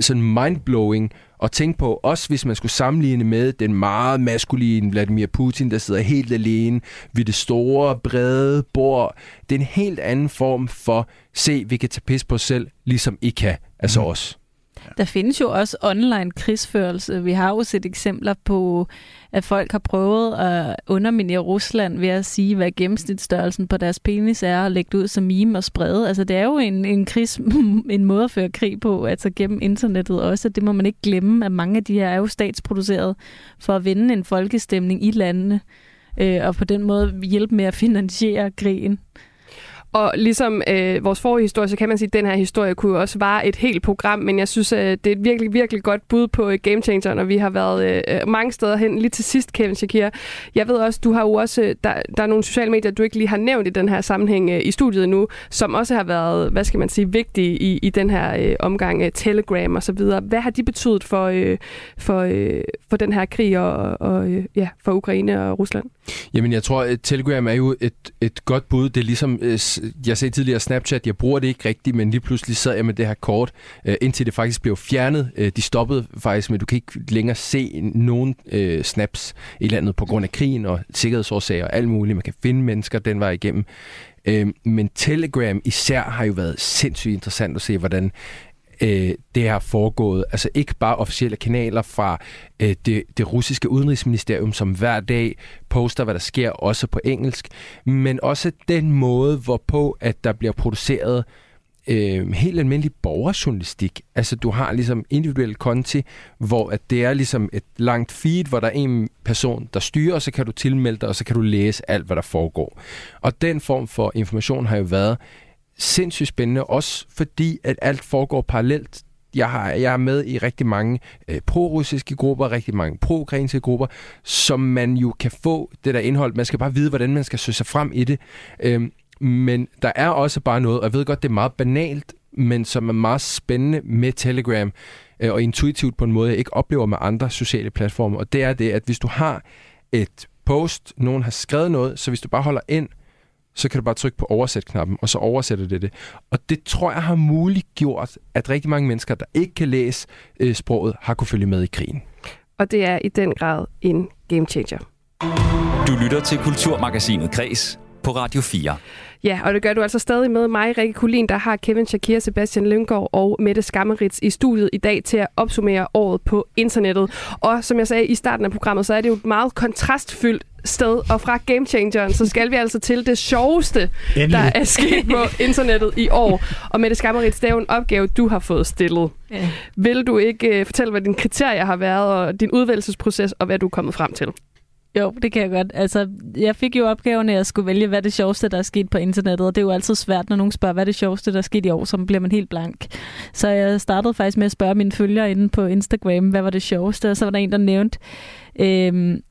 sådan mindblowing at tænke på, også hvis man skulle sammenligne med den meget maskuline Vladimir Putin, der sidder helt alene ved det store, brede bord. Det er en helt anden form for, se, vi kan tage pis på os selv, ligesom I kan, altså mm. os. Der findes jo også online krigsførelse. Vi har jo set eksempler på, at folk har prøvet at underminere Rusland ved at sige, hvad gennemsnitsstørrelsen på deres penis er, og lægge det ud som meme og sprede. Altså det er jo en, en, krigs, en måde at føre krig på, altså gennem internettet også. Det må man ikke glemme, at mange af de her er jo statsproduceret for at vinde en folkestemning i landene, øh, og på den måde hjælpe med at finansiere krigen. Og ligesom øh, vores forrige historie, så kan man sige, at den her historie kunne også vare et helt program, men jeg synes, øh, det er et virkelig, virkelig godt bud på øh, Game Changer, når vi har været øh, øh, mange steder hen. Lige til sidst, Kevin Shakir, jeg ved også, du har jo også, øh, der, der er nogle sociale medier, du ikke lige har nævnt i den her sammenhæng øh, i studiet nu, som også har været, hvad skal man sige, vigtige i, i den her øh, omgang, øh, Telegram og så videre. Hvad har de betydet for, øh, for, øh, for den her krig og, og øh, ja, for Ukraine og Rusland? Jamen, jeg tror, at Telegram er jo et, et godt bud. Det er ligesom, øh, jeg sagde tidligere Snapchat, jeg bruger det ikke rigtigt, men lige pludselig sad jeg med det her kort, øh, indtil det faktisk blev fjernet. Øh, de stoppede faktisk, men du kan ikke længere se nogen snaps i landet på grund af krigen og sikkerhedsårsager og alt muligt. Man kan finde mennesker den vej igennem. Men Telegram især har jo været sindssygt interessant at se, hvordan øh, det har foregået. Altså ikke bare officielle kanaler fra øh, det, det russiske udenrigsministerium, som hver dag poster, hvad der sker, også på engelsk, men også den måde, hvorpå at der bliver produceret øh, helt almindelig borgerjournalistik. Altså du har ligesom individuelle konti, hvor at det er ligesom et langt feed, hvor der er en person, der styrer, og så kan du tilmelde dig, og så kan du læse alt, hvad der foregår. Og den form for information har jo været sindssygt spændende, også fordi, at alt foregår parallelt. Jeg, har, jeg er med i rigtig mange øh, pro-russiske grupper, rigtig mange pro-ukrainske grupper, som man jo kan få det der indhold. Man skal bare vide, hvordan man skal søge sig frem i det. Øhm, men der er også bare noget, og jeg ved godt, det er meget banalt, men som er meget spændende med Telegram, øh, og intuitivt på en måde, jeg ikke oplever med andre sociale platforme. Og det er det, at hvis du har et post, nogen har skrevet noget, så hvis du bare holder ind, så kan du bare trykke på oversæt-knappen, og så oversætter det det. Og det tror jeg har muliggjort, at rigtig mange mennesker, der ikke kan læse øh, sproget, har kunne følge med i krigen. Og det er i den grad en game changer. Du lytter til Kulturmagasinet Kres på Radio 4. Ja, og det gør du altså stadig med mig, Rikke Kulin, der har Kevin Shakir, Sebastian Lyngård og Mette Skammerits i studiet i dag til at opsummere året på internettet. Og som jeg sagde i starten af programmet, så er det jo et meget kontrastfyldt sted, og fra Game Changeren, så skal vi altså til det sjoveste, Endelig. der er sket på internettet i år. Og Mette Skammerits, det er jo en opgave, du har fået stillet. Ja. Vil du ikke uh, fortælle, hvad dine kriterier har været, og din udvælgelsesproces, og hvad du er kommet frem til? Jo, det kan jeg godt. Altså, jeg fik jo opgaven, at jeg skulle vælge, hvad det sjoveste, der er sket på internettet. Og det er jo altid svært, når nogen spørger, hvad det sjoveste, der er sket i år, så bliver man helt blank. Så jeg startede faktisk med at spørge mine følgere inde på Instagram, hvad var det sjoveste? Og så var der en, der nævnte øhm,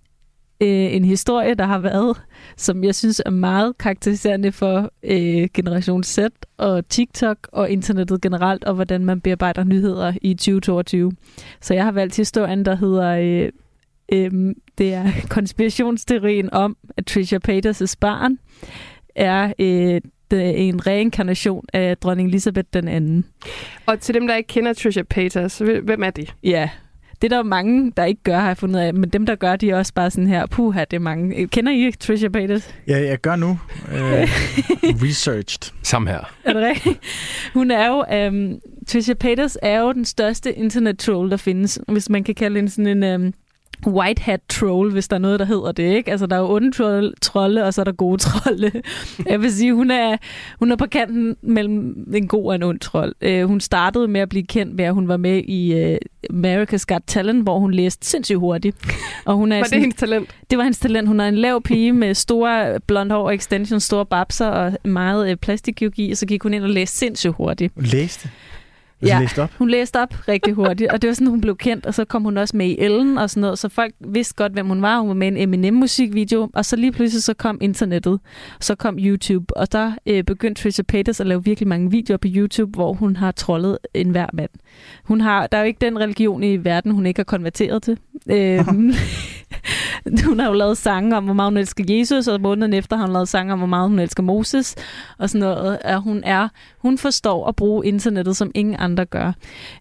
øh, en historie, der har været, som jeg synes er meget karakteriserende for øh, Generation Z og TikTok og internettet generelt, og hvordan man bearbejder nyheder i 2022. Så jeg har valgt historien, der hedder... Øh, Øhm, det er konspirationsteorien om, at Trisha Paytas' barn er øh, det en reinkarnation af dronning Elisabeth den anden. Og til dem, der ikke kender Trisha Paytas, hvem er de? Ja, det er der mange, der ikke gør, har jeg fundet af. Men dem, der gør, de er også bare sådan her, puha, det er mange. Kender I Trisha Paytas? Ja, jeg gør nu. Uh, researched. Samme her. Er det rigtigt? Hun er jo... Um, Trisha Paytas er jo den største internet-troll, der findes. Hvis man kan kalde en sådan en... Um, white hat troll, hvis der er noget, der hedder det, ikke? Altså, der er jo onde trolle, trolde, og så er der gode trolde. Jeg vil sige, hun er, hun er på kanten mellem en god og en ond trold. Uh, hun startede med at blive kendt ved, at hun var med i uh, America's Got Talent, hvor hun læste sindssygt hurtigt. Og hun er var sådan, det hendes talent? Det var hendes talent. Hun er en lav pige med store blonde hår, extensions, store babser og meget uh, plastikkirurgi, og så gik hun ind og læste sindssygt hurtigt. Læste? Altså, ja, læste op? hun læste op rigtig hurtigt, og det var sådan, hun blev kendt, og så kom hun også med i Ellen og sådan noget, så folk vidste godt, hvem hun var. Hun var med i en Eminem-musikvideo, og så lige pludselig så kom internettet, så kom YouTube, og der øh, begyndte Trisha Paytas at lave virkelig mange videoer på YouTube, hvor hun har trollet en hver mand. Hun har, der er jo ikke den religion i verden, hun ikke har konverteret til. Øh, hun har jo lavet sange om, hvor meget hun elsker Jesus, og måneden efter har hun lavet sange om, hvor meget hun elsker Moses, og sådan noget. At hun, er, hun forstår at bruge internettet, som ingen andre gør.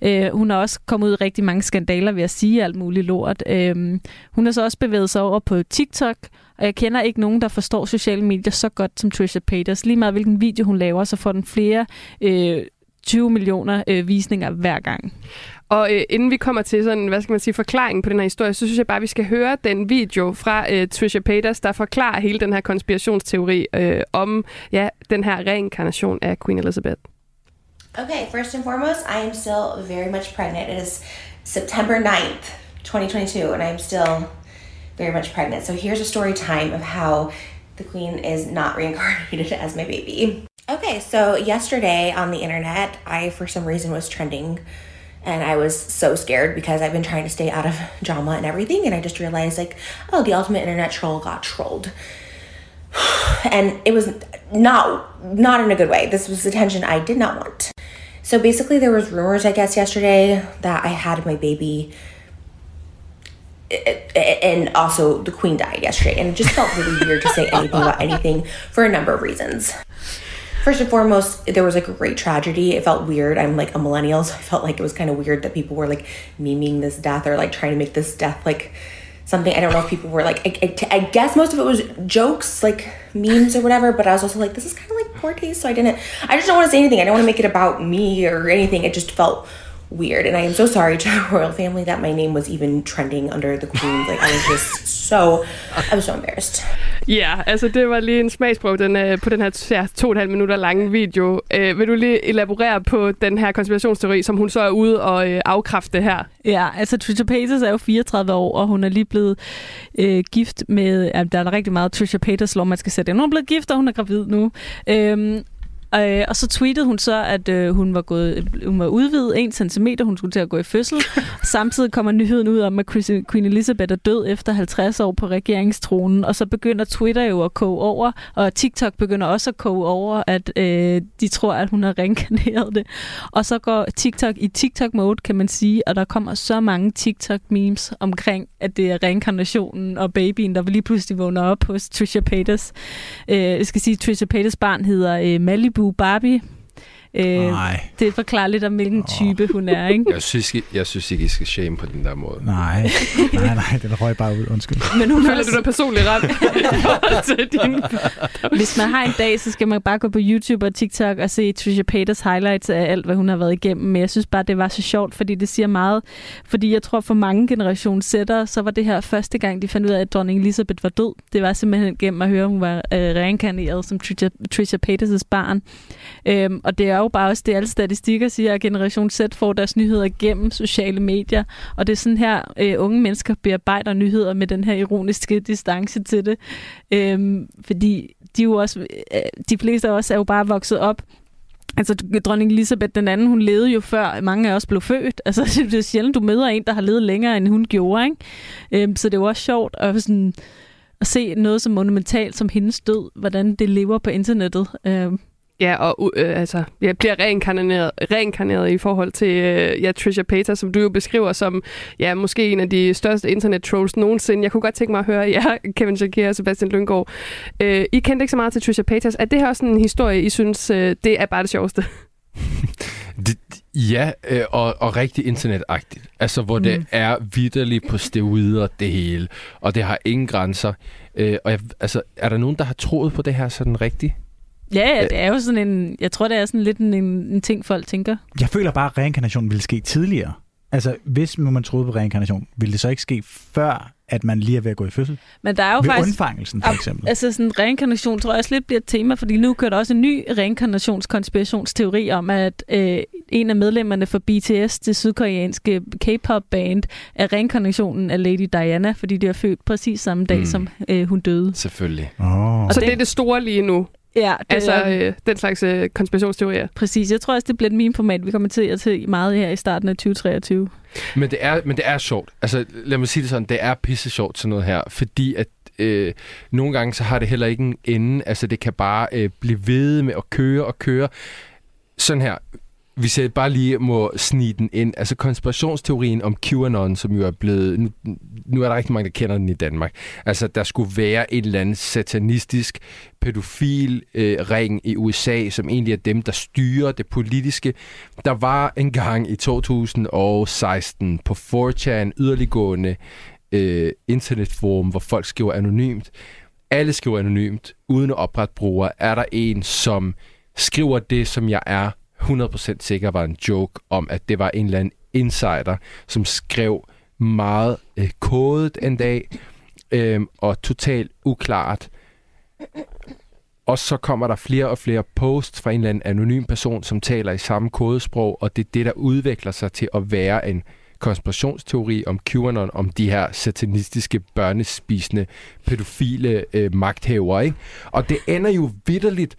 Øh, hun har også kommet ud i rigtig mange skandaler ved at sige alt muligt lort. Øh, hun har så også bevæget sig over på TikTok, og jeg kender ikke nogen, der forstår sociale medier så godt som Trisha Paytas. Lige meget hvilken video hun laver, så får den flere øh, 20 millioner øh, visninger hver gang. Og øh, inden vi kommer til sådan, hvad skal man sige, forklaringen på den her historie, så synes jeg bare, at vi skal høre den video fra øh, Trisha Paytas, der forklarer hele den her konspirationsteori øh, om ja, den her reinkarnation af Queen Elizabeth. Okay, first and foremost, I am still very much pregnant. It is September 9th, 2022, and I am still very much pregnant. So here's a story time of how the queen is not reincarnated as my baby. Okay, so yesterday on the internet, I for some reason was trending and I was so scared because I've been trying to stay out of drama and everything. And I just realized like oh the ultimate internet troll got trolled. And it was not not in a good way. This was attention I did not want. So basically there was rumors I guess yesterday that I had my baby. And also the queen died yesterday. And it just felt really weird to say anything about anything for a number of reasons first and foremost, there was like a great tragedy. It felt weird. I'm like a millennial, so I felt like it was kind of weird that people were like memeing this death or like trying to make this death like something. I don't know if people were like, I, I, I guess most of it was jokes, like memes or whatever, but I was also like, this is kind of like poor taste. So I didn't, I just don't want to say anything. I don't want to make it about me or anything. It just felt weird. And I am so sorry to the royal family that my name was even trending under the queen. Like I was just so, I was so embarrassed. Ja, yeah, altså det var lige en smagsprøve den, uh, på den her ja, to og et halvt minutter lange video. Uh, vil du lige elaborere på den her konspirationsteori, som hun så er ude og uh, afkræfte her? Ja, altså Trisha Paytas er jo 34 år, og hun er lige blevet uh, gift med, uh, der er der rigtig meget Trisha Paytas lov, man skal sætte ind. Hun er blevet gift, og hun er gravid nu. Uh, Øh, og så tweetede hun så, at øh, hun var gået, hun var udvidet 1 cm, hun skulle til at gå i fødsel. Samtidig kommer nyheden ud om, at Queen Elizabeth er død efter 50 år på regeringstronen, og så begynder Twitter jo at koge over, og TikTok begynder også at koge over, at øh, de tror, at hun har reinkarneret det. Og så går TikTok i TikTok-mode, kan man sige, og der kommer så mange TikTok-memes omkring, at det er reinkarnationen og babyen, der lige pludselig vågner op hos Trisha Paytas. Øh, jeg skal sige, at Trisha Paytas barn hedder øh, Malibu Boo Barbie. Øh, det forklarer lidt om, hvilken type hun er, ikke? Jeg synes, jeg synes ikke, I skal shame på den der måde. Nej, nej, nej, den røg bare ud, undskyld. Men hun føler du dig personligt ret. Hvis man har en dag, så skal man bare gå på YouTube og TikTok og se Trisha Paytas highlights af alt, hvad hun har været igennem. Men jeg synes bare, det var så sjovt, fordi det siger meget. Fordi jeg tror, for mange generationssættere, så var det her første gang, de fandt ud af, at dronning Elizabeth var død. Det var simpelthen gennem at høre, at hun var øh, reinkarneret som Trisha, Trisha Paytas' barn. Øhm, og det er jo bare også det, alle statistikker siger, at Generation Z får deres nyheder gennem sociale medier. Og det er sådan her, øh, unge mennesker bearbejder nyheder med den her ironiske distance til det. Øhm, fordi de jo også, øh, de fleste af os er jo bare vokset op Altså, dronning Elisabeth den anden, hun levede jo før mange af os blev født. Altså, det er sjældent, du møder en, der har levet længere, end hun gjorde, ikke? Øhm, så det var også sjovt at, sådan, at se noget så monumentalt som hendes død, hvordan det lever på internettet. Øhm, Ja, og øh, altså, jeg bliver reinkarneret, reinkarneret i forhold til øh, ja, Trisha Paytas, som du jo beskriver som ja, måske en af de største internet-trolls nogensinde. Jeg kunne godt tænke mig at høre jer, Kevin Shakir og Sebastian Lyngård. Øh, I kendte ikke så meget til Trisha Paytas. Er det her også en historie, I synes, øh, det er bare det sjoveste? Det, ja, øh, og, og rigtig internetagtigt. Altså, hvor mm. det er vidderligt på steroider, det hele. Og det har ingen grænser. Øh, og jeg, altså, er der nogen, der har troet på det her sådan rigtigt? Ja, ja, det er jo sådan en... Jeg tror, det er sådan lidt en, en ting, folk tænker. Jeg føler bare, at reinkarnation ville ske tidligere. Altså, hvis man troede på reinkarnation, ville det så ikke ske før, at man lige er ved at gå i fødsel? Men der er jo Ved faktisk... undfangelsen, for eksempel. Altså sådan reinkarnation tror jeg også lidt bliver et tema, fordi nu kører der også en ny reinkarnationskonspirationsteori om, at øh, en af medlemmerne for BTS, det sydkoreanske K-pop-band, er reinkarnationen af Lady Diana, fordi de er født præcis samme dag, mm. som øh, hun døde. Selvfølgelig. Oh. Og så det, det er det store lige nu? Ja, det altså er- øh, den slags øh, konspirationsteorier. Præcis. Jeg tror også, det bliver et meme-format, vi kommer til at se meget her i starten af 2023. Men det er, men det er sjovt. Altså, lad mig sige det sådan, det er pisse sjovt sådan noget her, fordi at øh, nogle gange så har det heller ikke en ende. Altså, det kan bare øh, blive ved med at køre og køre. Sådan her, hvis jeg bare lige må snige den ind. Altså konspirationsteorien om QAnon, som jo er blevet... Nu, nu er der rigtig mange, der kender den i Danmark. Altså, der skulle være en eller anden satanistisk pædofil øh, ring i USA, som egentlig er dem, der styrer det politiske. Der var en gang i 2016 på 4chan yderliggående øh, internetforum, hvor folk skriver anonymt. Alle skriver anonymt, uden at oprette brugere. Er der en, som skriver det, som jeg er 100% sikker var en joke, om at det var en eller anden insider, som skrev meget øh, kodet en dag, øh, og totalt uklart. Og så kommer der flere og flere posts fra en eller anden anonym person, som taler i samme kodesprog, og det er det, der udvikler sig til at være en konspirationsteori om QAnon, om de her satanistiske, børnespisende, pædofile øh, magthavere. Ikke? Og det ender jo vidderligt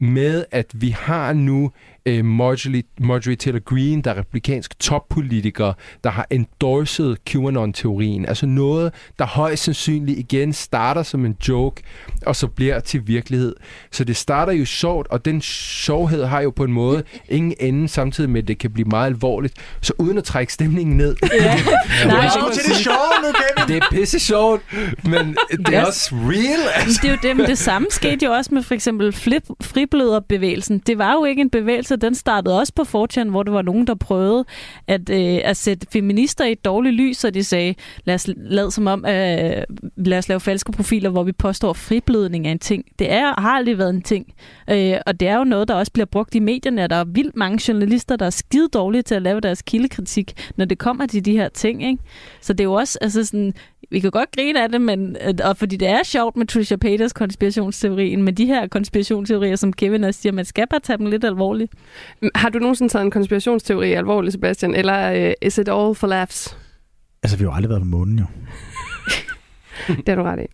med, at vi har nu øh, Marjorie, Marjorie Taylor Greene, der er republikansk toppolitiker, der har endorset QAnon-teorien. Altså noget, der højst sandsynligt igen starter som en joke, og så bliver til virkelighed. Så det starter jo sjovt, og den sjovhed har jo på en måde ingen ende, samtidig med, at det kan blive meget alvorligt. Så uden at trække stemningen ned. Ja. Nej, det sjove nu, Kevin! Det er pisse sjovt, men det er Yes. også real. Altså. Det er jo det, men det samme skete jo også med for eksempel flip, fribløderbevægelsen. Det var jo ikke en bevægelse, den startede også på 4 hvor der var nogen, der prøvede at, øh, at sætte feminister i et dårligt lys, så de sagde, lad os lade som om, øh, lad os lave falske profiler, hvor vi påstår, at friblødning er en ting. Det er, har aldrig været en ting. Øh, og det er jo noget, der også bliver brugt i medierne, at der er vildt mange journalister, der er skide dårlige til at lave deres kildekritik, når det kommer til de her ting. Ikke? Så det er jo også, altså sådan, vi kan godt grine af det, men, øh, og fordi det er sjovt med Trisha Paytas konspirationsteorien, men de her konspirationsteorier, som Kevin også siger, man skal bare tage dem lidt alvorligt. Har du nogensinde taget en konspirationsteori alvorligt, Sebastian? Eller uh, is it all for laughs? Altså, vi har jo aldrig været på månen, jo. Det har du ret i.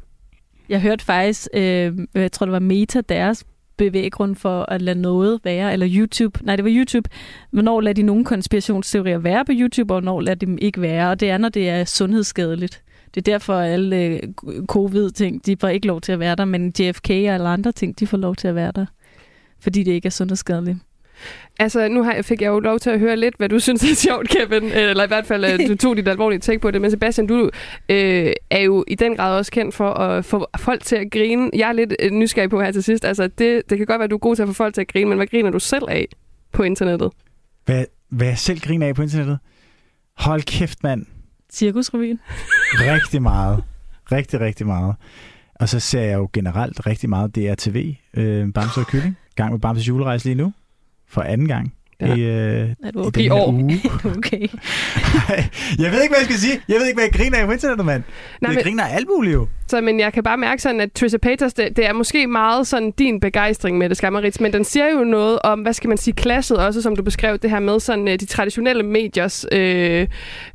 Jeg hørte faktisk, øh, jeg tror det var Meta, deres bevæggrund for at lade noget være, eller YouTube, nej det var YouTube, hvornår lader de nogle konspirationsteorier være på YouTube, og hvornår lader de dem ikke være, og det er, når det er sundhedsskadeligt. Det er derfor, at alle øh, covid-ting, de får ikke lov til at være der, men JFK og alle andre ting, de får lov til at være der, fordi det ikke er sundhedsskadeligt. Altså, nu har jeg, fik jeg jo lov til at høre lidt, hvad du synes er sjovt, Kevin. Eller i hvert fald, øh, du tog dit alvorlige take på det. Men Sebastian, du øh, er jo i den grad også kendt for at få folk til at grine. Jeg er lidt øh, nysgerrig på her til sidst. Altså, det, det kan godt være, at du er god til at få folk til at grine, men hvad griner du selv af på internettet? Hvad, hvad jeg selv griner af på internettet? Hold kæft, mand. Cirkusrevyen. Rigtig meget. Rigtig, rigtig meget. Og så ser jeg jo generelt rigtig meget DRTV, øh, Bamse og Kylling. Gang med Bamses julerejse lige nu. For anden gang. Ja. I, øh, Er du i okay? uge. Er du okay? jeg ved ikke, hvad jeg skal sige. Jeg ved ikke, hvad jeg griner af på internettet, mand. Nej, jeg men- griner af alt muligt jo. Så, men jeg kan bare mærke sådan, at Trisha Paytas, det, det er måske meget sådan din begejstring med det, Skammerits, men den siger jo noget om, hvad skal man sige, klasset også, som du beskrev det her med sådan, øh, de traditionelle mediers øh,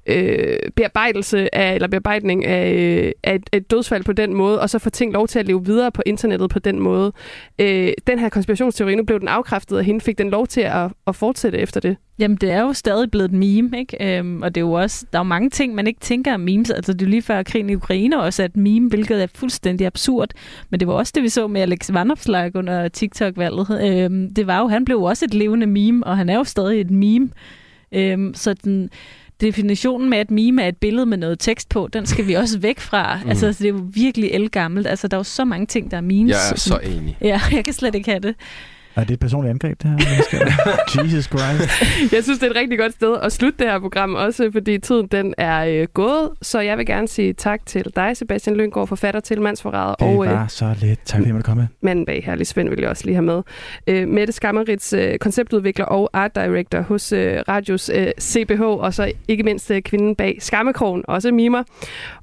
øh, bearbejdelse af, eller bearbejdning af, øh, af et, et dødsfald på den måde, og så få ting lov til at leve videre på internettet på den måde. Øh, den her konspirationsteori, nu blev den afkræftet, og hende fik den lov til at, at fortsætte efter det. Jamen, det er jo stadig blevet et meme, ikke? Øhm, og det er jo også, der er jo mange ting, man ikke tænker om memes. Altså, det er jo lige før krigen i Ukraine også et meme, hvilket er fuldstændig absurd. Men det var også det, vi så med Alex Vandopslag under TikTok-valget. Øhm, det var jo, han blev jo også et levende meme, og han er jo stadig et meme. Øhm, så den, definitionen med, at meme er et billede med noget tekst på, den skal vi også væk fra. Mm. Altså, det er jo virkelig elgammelt. Altså, der er jo så mange ting, der er memes. Jeg er så enig. Ja, jeg kan slet ikke have det. Er det et personligt angreb, det her? Jesus Christ. Jeg synes, det er et rigtig godt sted at slutte det her program, også fordi tiden den er øh, gået. Så jeg vil gerne sige tak til dig, Sebastian Lyngård, forfatter til Mandsforræder. Det og, øh, var så lidt. Tak fordi du komme. Manden bag herlig Svend vil jeg også lige have med. Øh, Mette Skammerits, øh, konceptudvikler og art director hos øh, Radios øh, CBH, og så ikke mindst øh, kvinden bag Skammekrogen, også mimer.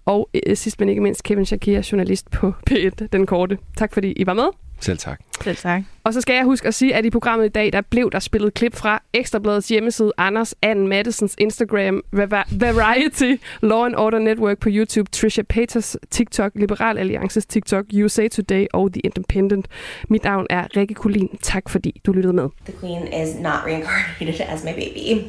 Og øh, sidst men ikke mindst Kevin Shakir, journalist på P1, Den Korte. Tak fordi I var med. Selv tak. Selv tak. Og så skal jeg huske at sige, at i programmet i dag, der blev der spillet klip fra Ekstrabladets hjemmeside, Anders Ann Madisons Instagram, Variety, Law and Order Network på YouTube, Trisha Paytas TikTok, Liberal Alliances TikTok, USA Today og The Independent. Mit navn er Rikke Kulin. Tak fordi du lyttede med. The queen is not reincarnated as my baby.